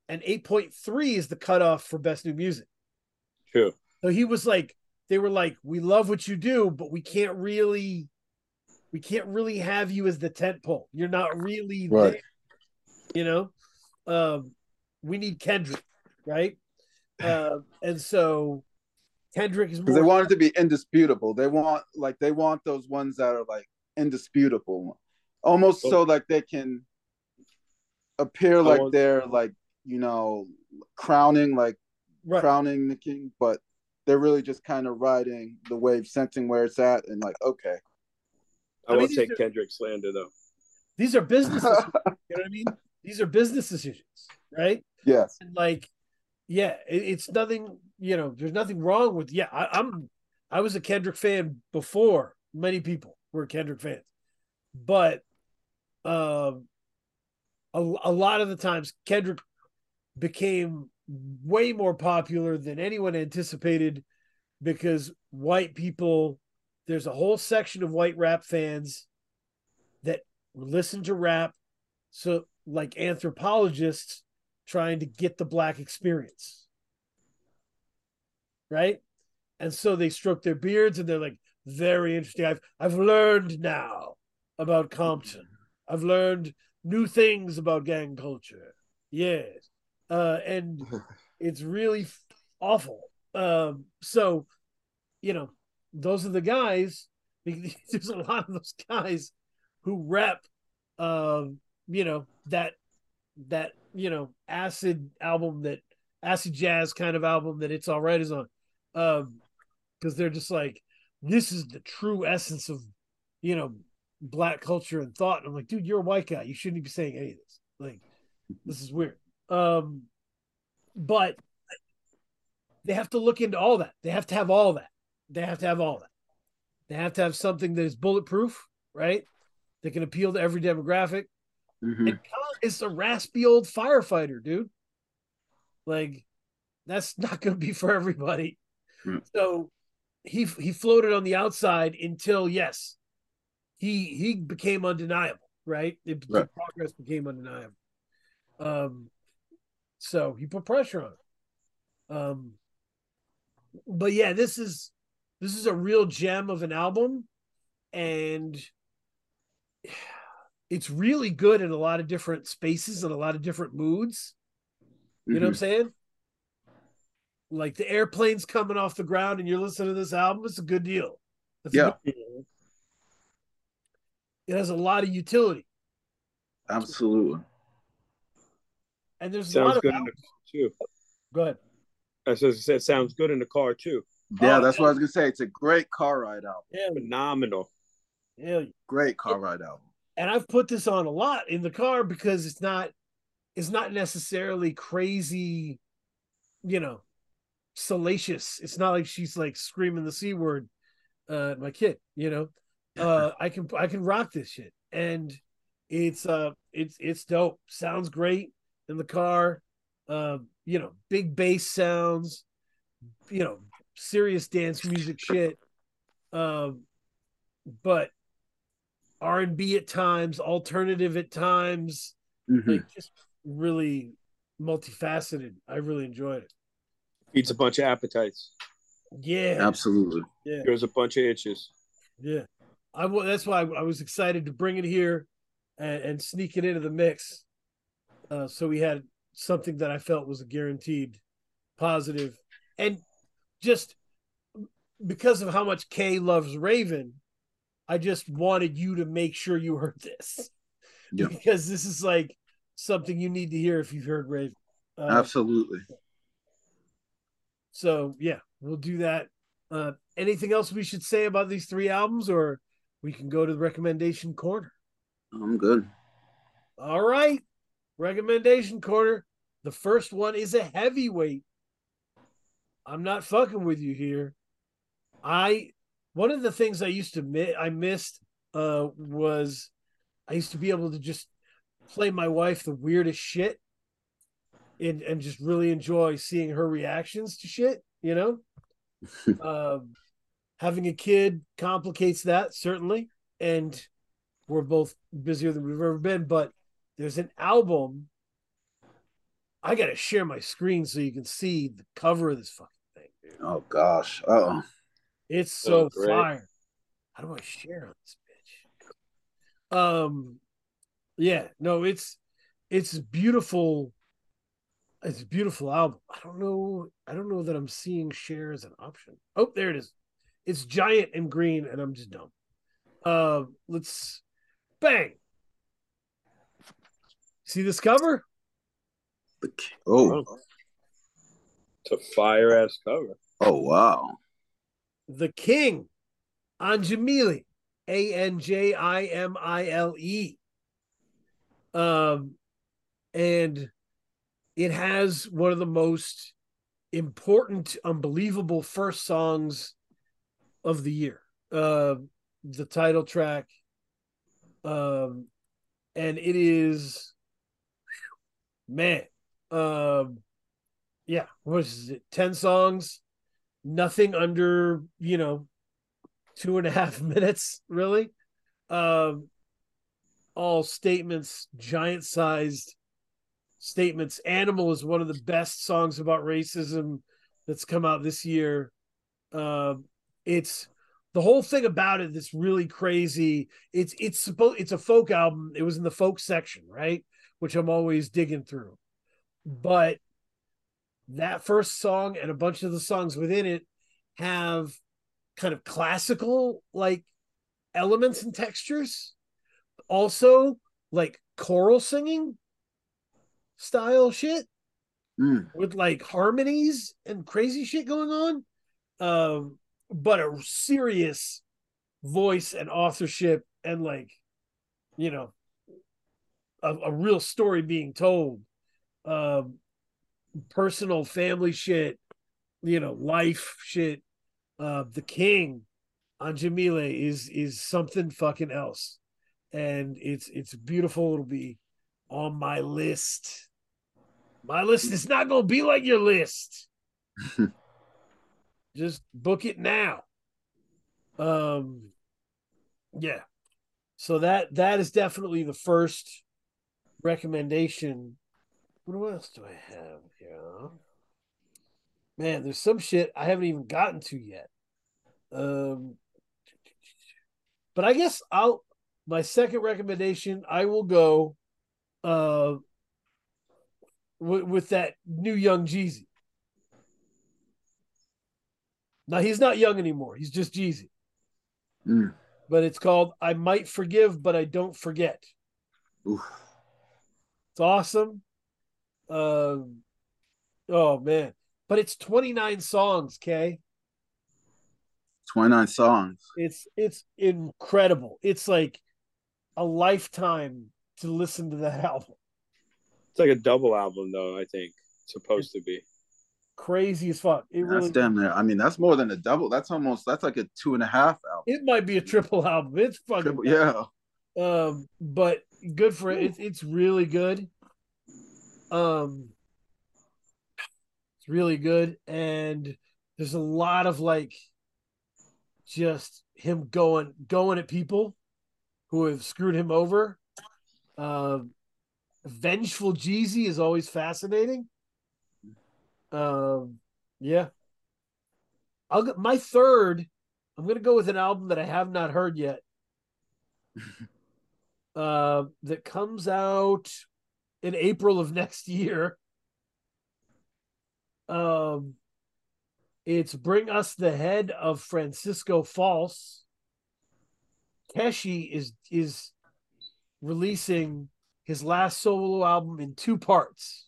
and 8.3 is the cutoff for best new music. True. So he was like they were like we love what you do but we can't really we can't really have you as the tent pole. You're not really Right. there. You know? Um we need Kendrick, right? Uh, and so Kendrick is Because they want it to be indisputable. They want like they want those ones that are like indisputable, almost so like they can appear like want- they're like you know crowning like right. crowning the king, but they're really just kind of riding the wave, sensing where it's at, and like okay, I, I mean, will these take are- Kendrick slander though. These are business you know what I mean? These are business decisions, right? yes, And like, yeah, it, it's nothing, you know, there's nothing wrong with yeah, I, I'm I was a Kendrick fan before many people were Kendrick fans. But um a, a lot of the times Kendrick became way more popular than anyone anticipated because white people there's a whole section of white rap fans that listen to rap so like anthropologists trying to get the black experience right? And so they stroke their beards and they're like very interesting. I've i've learned now about compton. I've learned new things about gang culture. Yes. Uh and it's really f- awful. Um so you know those are the guys there's a lot of those guys who rep um you know that that you know acid album that acid jazz kind of album that it's all right is on um because they're just like this is the true essence of you know black culture and thought. And i'm like dude you're a white guy. You shouldn't be saying any of this. Like this is weird. Um but they have to look into all that. They have to have all that. They have to have all that. They have to have something that is bulletproof right? That can appeal to every demographic. Mhm. and Ka is a raspy old firefighter, dude. Like, that's not going to be for everybody. Mm. So he he floated on the outside until yes, he he became undeniable, right? It, the Right. progress became undeniable. Um, so he put pressure on. It. Um, but yeah, this is this is a real gem of an album, and it's really good in a lot of different spaces and a lot of different moods. You know what I'm Mhm. saying? Like the airplane's coming off the ground and you're listening to this album, it's a good deal. It's a Yeah. good deal. It has a lot of utility. Absolutely. And there's a lot Sounds of good in the car too. go ahead. I said, it sounds good in the car too. Yeah, Oh, that's what I was gonna say. It's a great car ride album. Yeah, Phenomenal. yeah. Great car ride album. And I've put this on a lot in the car because it's not it's not necessarily crazy, you know, salacious. It's not like she's like screaming the C word uh at my kid, you know. Uh I can I can rock this shit. And it's uh it's it's dope. Sounds great in the car. Um, you know, big bass sounds, you know, serious dance music shit. Um but R&B at times, alternative at times, Mhm. like just really multifaceted. I really enjoyed it. Feeds a bunch of appetites. Yeah, Absolutely. yeah, There's a bunch of itches. yeah. I wa- that's why I, I was excited to bring it here and, and sneak it into the mix. Uh, so we had something that I felt was a guaranteed positive, and just because of how much Kay loves Raven, I just wanted you to make sure you heard this Yeah. because this is like something you need to hear if you've heard Raven. Uh, Absolutely. So yeah, we'll do that. Uh, anything else we should say about these three albums, or we can go to the recommendation corner. I'm good. All right, recommendation corner. The first one is a heavyweight. I'm not fucking with you here. I one of the things I used to mi- I missed uh was I used to be able to just play my wife the weirdest shit and and just really enjoy seeing her reactions to shit, you know? um having a kid complicates that certainly and we're both busier than we've ever been, but there's an album I got to share my screen so you can see the cover of this fucking thing, dude. Oh gosh. Oh. It's so fire. How do I share on this bitch? Um, yeah, no, it's it's beautiful. It's a beautiful album. I don't know. I don't know that I'm seeing share as an option. Oh, there it is. It's giant and green, and I'm just dumb. Uh, let's bang. See this cover? The k- oh. It's a fire ass cover. Oh wow. the king Anjimile a-n-j-i-m-i-l-e um and it has one of the most important unbelievable first songs of the year. Uh the title track um and it is man um yeah what is it? 10 songs nothing under you know two and a half minutes really. Um all statements giant sized statements. Animal is one of the best songs about racism that's come out this year. Um it's the whole thing about it that's really crazy. It's it's supposed it's a folk album. It was in the folk section right? Which i'm always digging through. But that first song and a bunch of the songs within it have kind of classical like elements and textures also like choral singing style shit Mm. with like harmonies and crazy shit going on. Um, but a serious voice and authorship and like, you know, a, a real story being told. Um, personal family shit, you know, life shit. Uh, the King Anjimile is is something fucking else, and it's it's beautiful. It'll be on my list. My list is not gonna be like your list. Just book it now. Um, yeah. So that that is definitely the first recommendation. What else do I have here? Man, there's some shit I haven't even gotten to yet. Um, but I guess I'll my second recommendation. I will go, uh, with, with that new Young Jeezy. Now he's not young anymore. He's just Jeezy. Mm. But it's called "I Might Forgive, but I Don't Forget." Oof. It's awesome. Um, oh man, but it's 29 songs. Okay, 29 songs. it's it's incredible. It's like a lifetime to listen to that album. It's like a double album, though. I think it's supposed to be. Crazy as fuck. It That's really. damn near. I mean, that's more than a double. That's almost. That's like a two and a half album. It might be a triple album. It's fucking. Triple- yeah. Um, but good for it. It's it's really good. Um, it's really good, and there's a lot of like, just him going going at people who have screwed him over. Um, vengeful Jeezy is always fascinating. Um, yeah. I'll go, my third. I'm gonna go with an album that I have not heard yet uh, that comes out in April of next year. Um, it's "Bring Us the Head of Francisco False." Ceschi is is releasing his last solo album in two parts,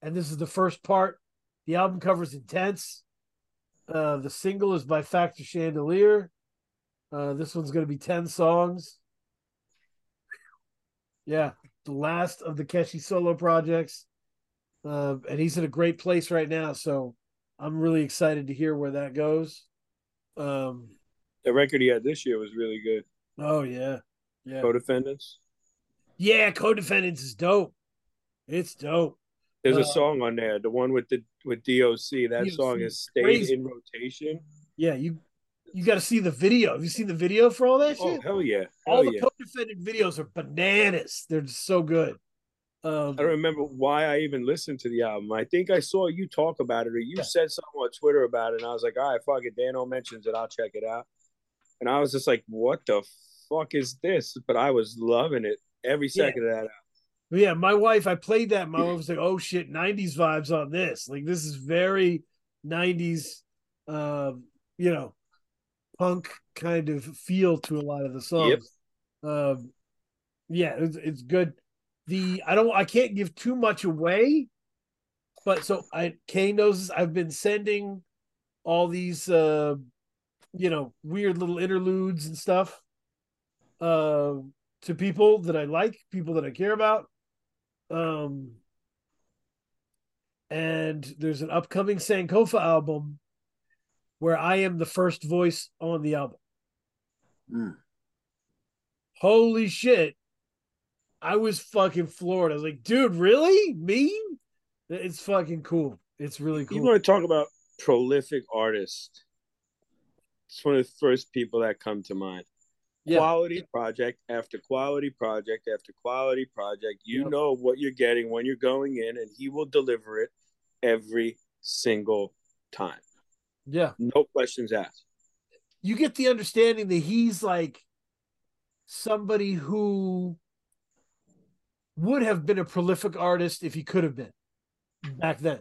and this is the first part. The album covers intense. Uh, the single is by Factor Chandelier. Uh, this one's going to be 10 songs. Yeah, the last of the Ceschi solo projects. Uh, and he's in a great place right now. So I'm really excited to hear where that goes. Um, The record he had this year was really good. oh, yeah. Yeah. Co-defendants. Yeah, Codefendants is dope. It's dope. There's Uh, a song on there, the one with the with DOC. That DOC song has stayed crazy. in rotation. Yeah, you you got to see the video. Have you seen the video for all that Oh shit? hell yeah, all the yeah. co-defendant videos are bananas. They're just so good. Um, I don't remember why I even listened to the album. I think I saw you talk about it, or you Yeah. said something on Twitter about it, and I was like, "All right, fuck it." Dano mentions it, I'll check it out. And I was just like, "What the fuck is this?" But I was loving it every Yeah. second of that. Yeah, my wife, I played that. My wife was like, "Oh shit, '90s vibes on this. Like this is very '90s, um, you know, punk kind of feel to a lot of the songs." Um, yeah, it's, it's good. The I don't, I can't give too much away, but so I Kay knows this, I've been sending all these, uh, you know, weird little interludes and stuff, uh, to people that I like, people that I care about. Um, and there's an upcoming Sankofa album where I am the first voice on the album. Mm. Holy shit. I was fucking floored. I was like, dude, really? Me? It's fucking cool. It's really cool. You want to talk about prolific artist? It's one of the first people that come to mind. Yeah. Quality project after quality project after quality project. You Yep. know what you're getting when you're going in, and he will deliver it every single time. Yeah. No questions asked. You get the understanding that he's like somebody who would have been a prolific artist if he could have been back then.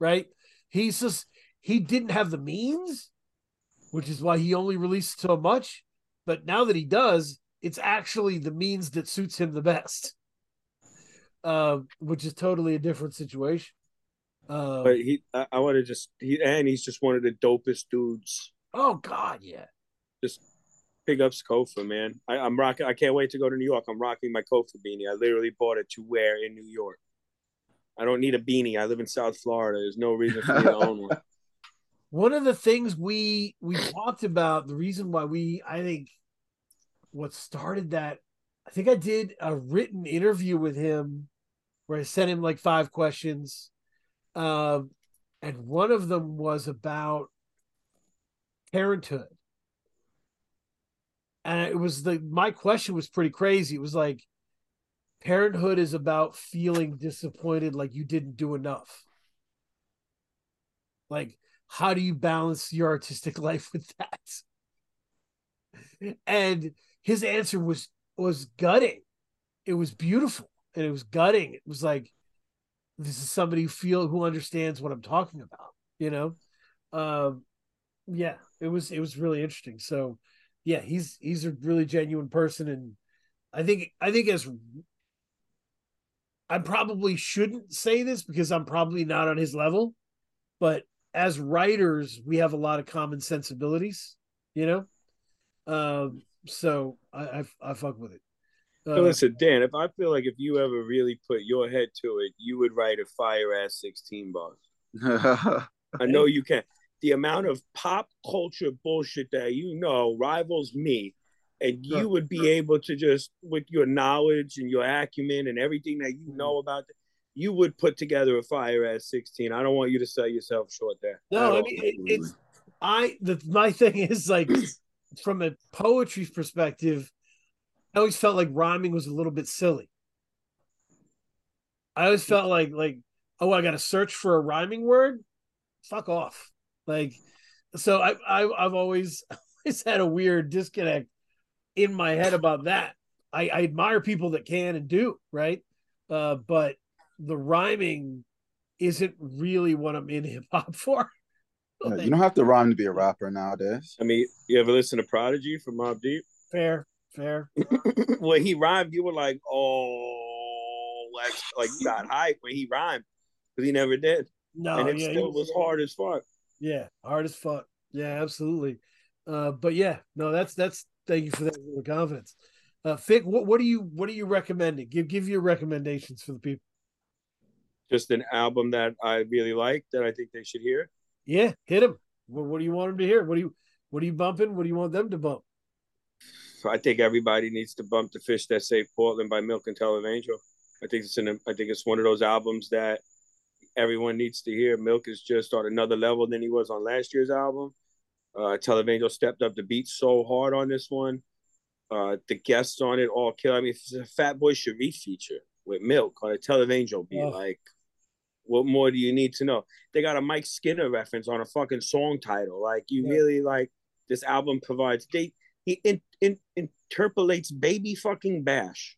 Right? He's just he didn't have the means, which is why he only released so much. But now that he does, it's actually the means that suits him the best. uh, which is totally a different situation. Uh, But he, I, I want to just he, and he's just one of the dopest dudes. oh God, yeah. Just pick up Kofa, man. I, I'm rocking. I can't wait to go to New York. I'm rocking my Kofa beanie. I literally bought it to wear in New York. I don't need a beanie. I live in South Florida. There's no reason for me to own one. One of the things we we talked about, the reason why we, I think, what started that, I think I did a written interview with him where I sent him like five questions, um, and one of them was about parenthood, and it was the my question was pretty crazy. It was like, parenthood is about feeling disappointed, like you didn't do enough. Like, how do you balance your artistic life with that? And his answer was was gutting. It was beautiful and it was gutting. It was like this is somebody who feel who understands what I'm talking about, you know? Um yeah, it was it was really interesting. So yeah, he's he's a really genuine person and I think I think as I probably shouldn't say this because I'm probably not on his level, but as writers, we have a lot of common sensibilities, you know. Um, so I I, I fuck with it. Uh, So listen, Dan, if I feel like if you ever really put your head to it, you would write a fire ass 16 bars. I know you can. The amount of pop culture bullshit that you know rivals me. And you would be able to just, with your knowledge and your acumen and everything that you know about, it, you would put together a fire at 16. I don't want you to sell yourself short there. no, I mean it, it's I the my thing is like from a poetry perspective, I always felt like rhyming was a little bit silly. I always felt like like oh I got to search for a rhyming word, fuck off. Like so I, I I've always always had a weird disconnect in my head about that. I, I admire people that can and do right, uh, but the rhyming isn't really what I'm in hip hop for. Yeah, you don't have to rhyme to be a rapper nowadays. I mean, you ever listen to Prodigy from Mobb Deep? fair, fair. when he rhymed, you were like, oh, like, like you got hype when he rhymed, but he never did. No, and it yeah, still was hard as fuck. Yeah, hard as fuck. Yeah, absolutely. Uh, but yeah, no, that's that's thank you for that little confidence. Uh, Fick, what what are you what are you recommending? Give give your recommendations for the people. Just an album that I really like that I think they should hear. Yeah, hit them. What, what do you want them to hear? What do you what are you bumping? What do you want them to bump? I think everybody needs to bump the fish that saved Portland by Milc and Televangel. I think it's an I think it's one of those albums that everyone needs to hear. Milc is just on another level than he was on last year's album. Uh, Televangel stepped up the beat so hard on this one. Uh, the guests on it all kill. I mean, it's a Fatboi Sharif feature with Milc on a Televangel beat. Oh. Like, what more do you need to know? They got a Mike Skinner reference on a fucking song title. Like, you Yeah. really like this album provides. They he in, in, interpolates baby fucking bash.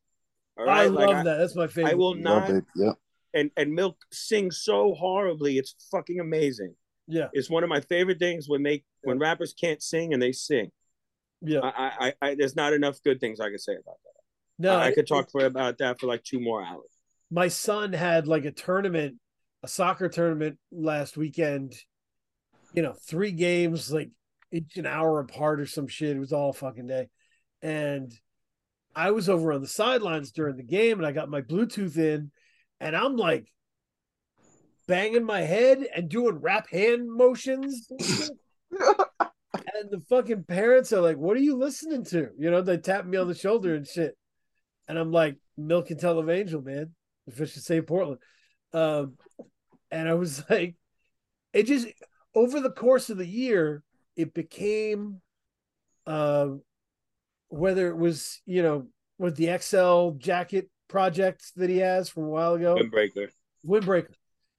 All I right, love like, that. That's my favorite. I will Yeah, not. babe, yeah. And and Milc sings so horribly. It's fucking amazing. Yeah, It's one of my favorite things when they when rappers can't sing and they sing. yeah. I, I, I, I there's not enough good things I can say about that. No, I, I could talk for about that for like two more hours. my son had like a tournament, a soccer tournament last weekend. You know, three games like each an hour apart or some shit. It was all fucking day. And I was over on the sidelines during the game and I got my Bluetooth in and I'm like banging my head and doing rap hand motions. and the fucking parents are like, What are you listening to? You know, they tap me on the shoulder and shit. And I'm like, Milc and Televangel, man. The fish that save Portland. Um, and I was like, it just over the course of the year, it became uh, whether it was, you know, with the XL jacket project that he has from a while ago, Windbreaker. Windbreaker.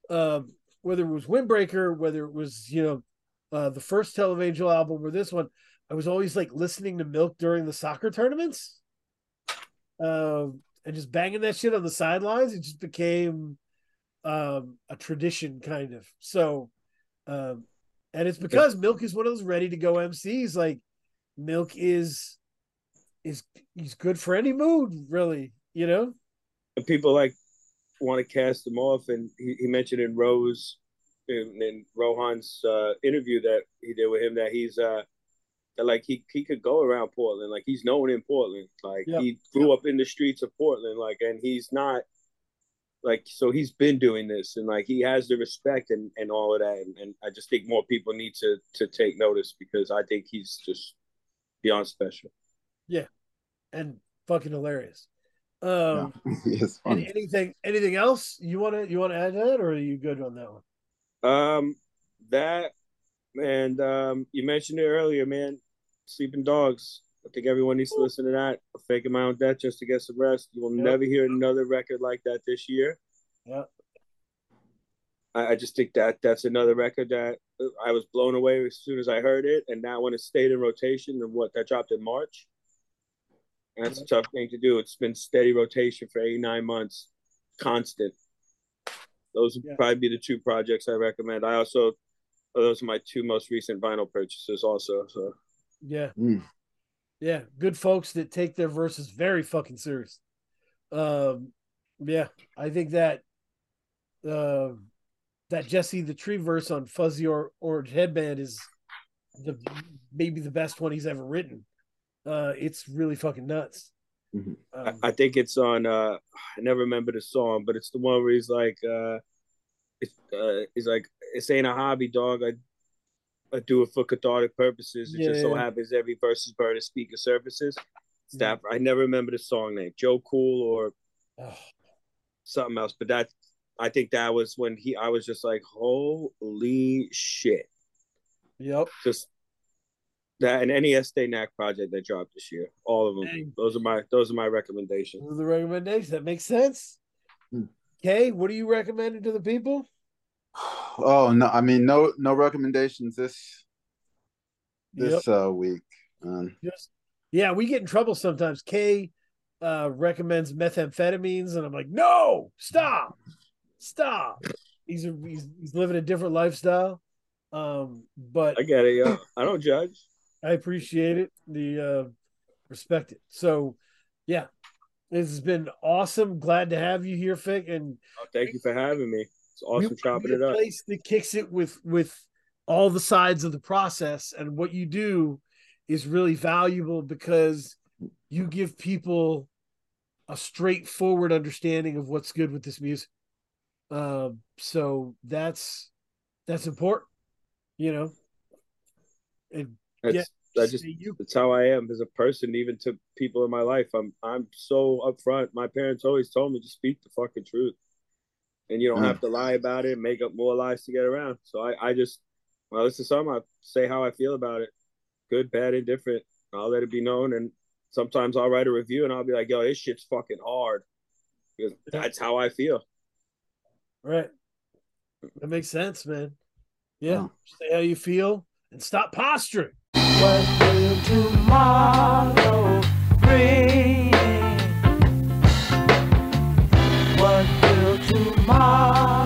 Um, whether it was Windbreaker, whether it was, you know, uh, the first Televangel album or this one, I was always like listening to Milc during the soccer tournaments. Um, and just banging that shit on the sidelines. It just became um a tradition kind of. So um and it's because Milc is one of those ready to go MCs. Like Milc is is he's good for any mood, really, you know? And people like want to cast him off, and he, he mentioned in Rose in, in Rohan's uh, interview that he did with him that he's uh that like he he could go around Portland, like he's known in Portland, like Yeah. he grew up in the streets of Portland, like, and he's not like so he's been doing this and like he has the respect and, and all of that and, and i just think more people need to to take notice because i think he's just beyond special Yeah. and fucking hilarious. Um, it's any- funny. anything anything else you want to you want to add to that, or are you good on that one? um that and um you mentioned it earlier man sleeping dogs i think everyone needs to listen to that faking my own death just to get some rest you will Yep. never hear another record like that this year Yeah. I, I just think that that's another record that I was blown away as soon as I heard it, and now when it stayed in rotation, and what that dropped in March, and that's a tough thing to do. It's been steady rotation for eight nine months, constant. Those would Yeah. probably be the two projects I recommend. I also those are my two most recent vinyl purchases, also. So Yeah. Mm. Yeah. Good folks that take their verses very fucking serious. Um, yeah, I think that uh, that Jesse the Tree verse on Fuzzy or Orange Headband is the maybe the best one he's ever written. Uh, it's really fucking nuts. Mhm. I, Um, I think it's on. uh I never remember the song, but it's the one where he's like, uh it's uh, he's like, "It's ain't a hobby, dog. I I do it for cathartic purposes. It just so Yeah. happens every verse is burning speaker services. Staff that I never remember the song name, Joe Cool or oh, something else, but that I think that was when he. I was just like, "Holy shit!" yep. Just that and any Estee Nack project that dropped this year, all of them. Dang. Those are my those are my recommendations. Those are the recommendations. That makes sense. Hmm. Kay, what are you recommending to the people? Oh no, I mean no no recommendations this this uh week. Um, Just yeah, we get in trouble sometimes. Kay uh recommends methamphetamines, and I'm like, no, stop, stop. He's a, he's he's living a different lifestyle. Um, but I get it, yo. I don't judge. I appreciate it. The uh respect it. So yeah, this has been awesome. Glad to have you here, Fick. And Oh, thank you for having me. It's awesome want chopping it a up. Place that kicks it with with all the sides of the process, and what you do is really valuable because you give people a straightforward understanding of what's good with this music. Um, so that's that's important, you know. And That's I just you that's how I am as a person, even to people in my life. I'm I'm so upfront. My parents always told me to speak the fucking truth. And you don't Mm. have to lie about it make up more lies to get around. So I, I just when I listen to something, I say how I feel about it. Good, bad, indifferent. I'll let it be known. And sometimes I'll write a review and I'll be like, yo, this shit's fucking hard. Because that's how I feel. right. That makes sense, man. Yeah. Yeah. Say how you feel and stop posturing. What will tomorrow bring? Tomorrow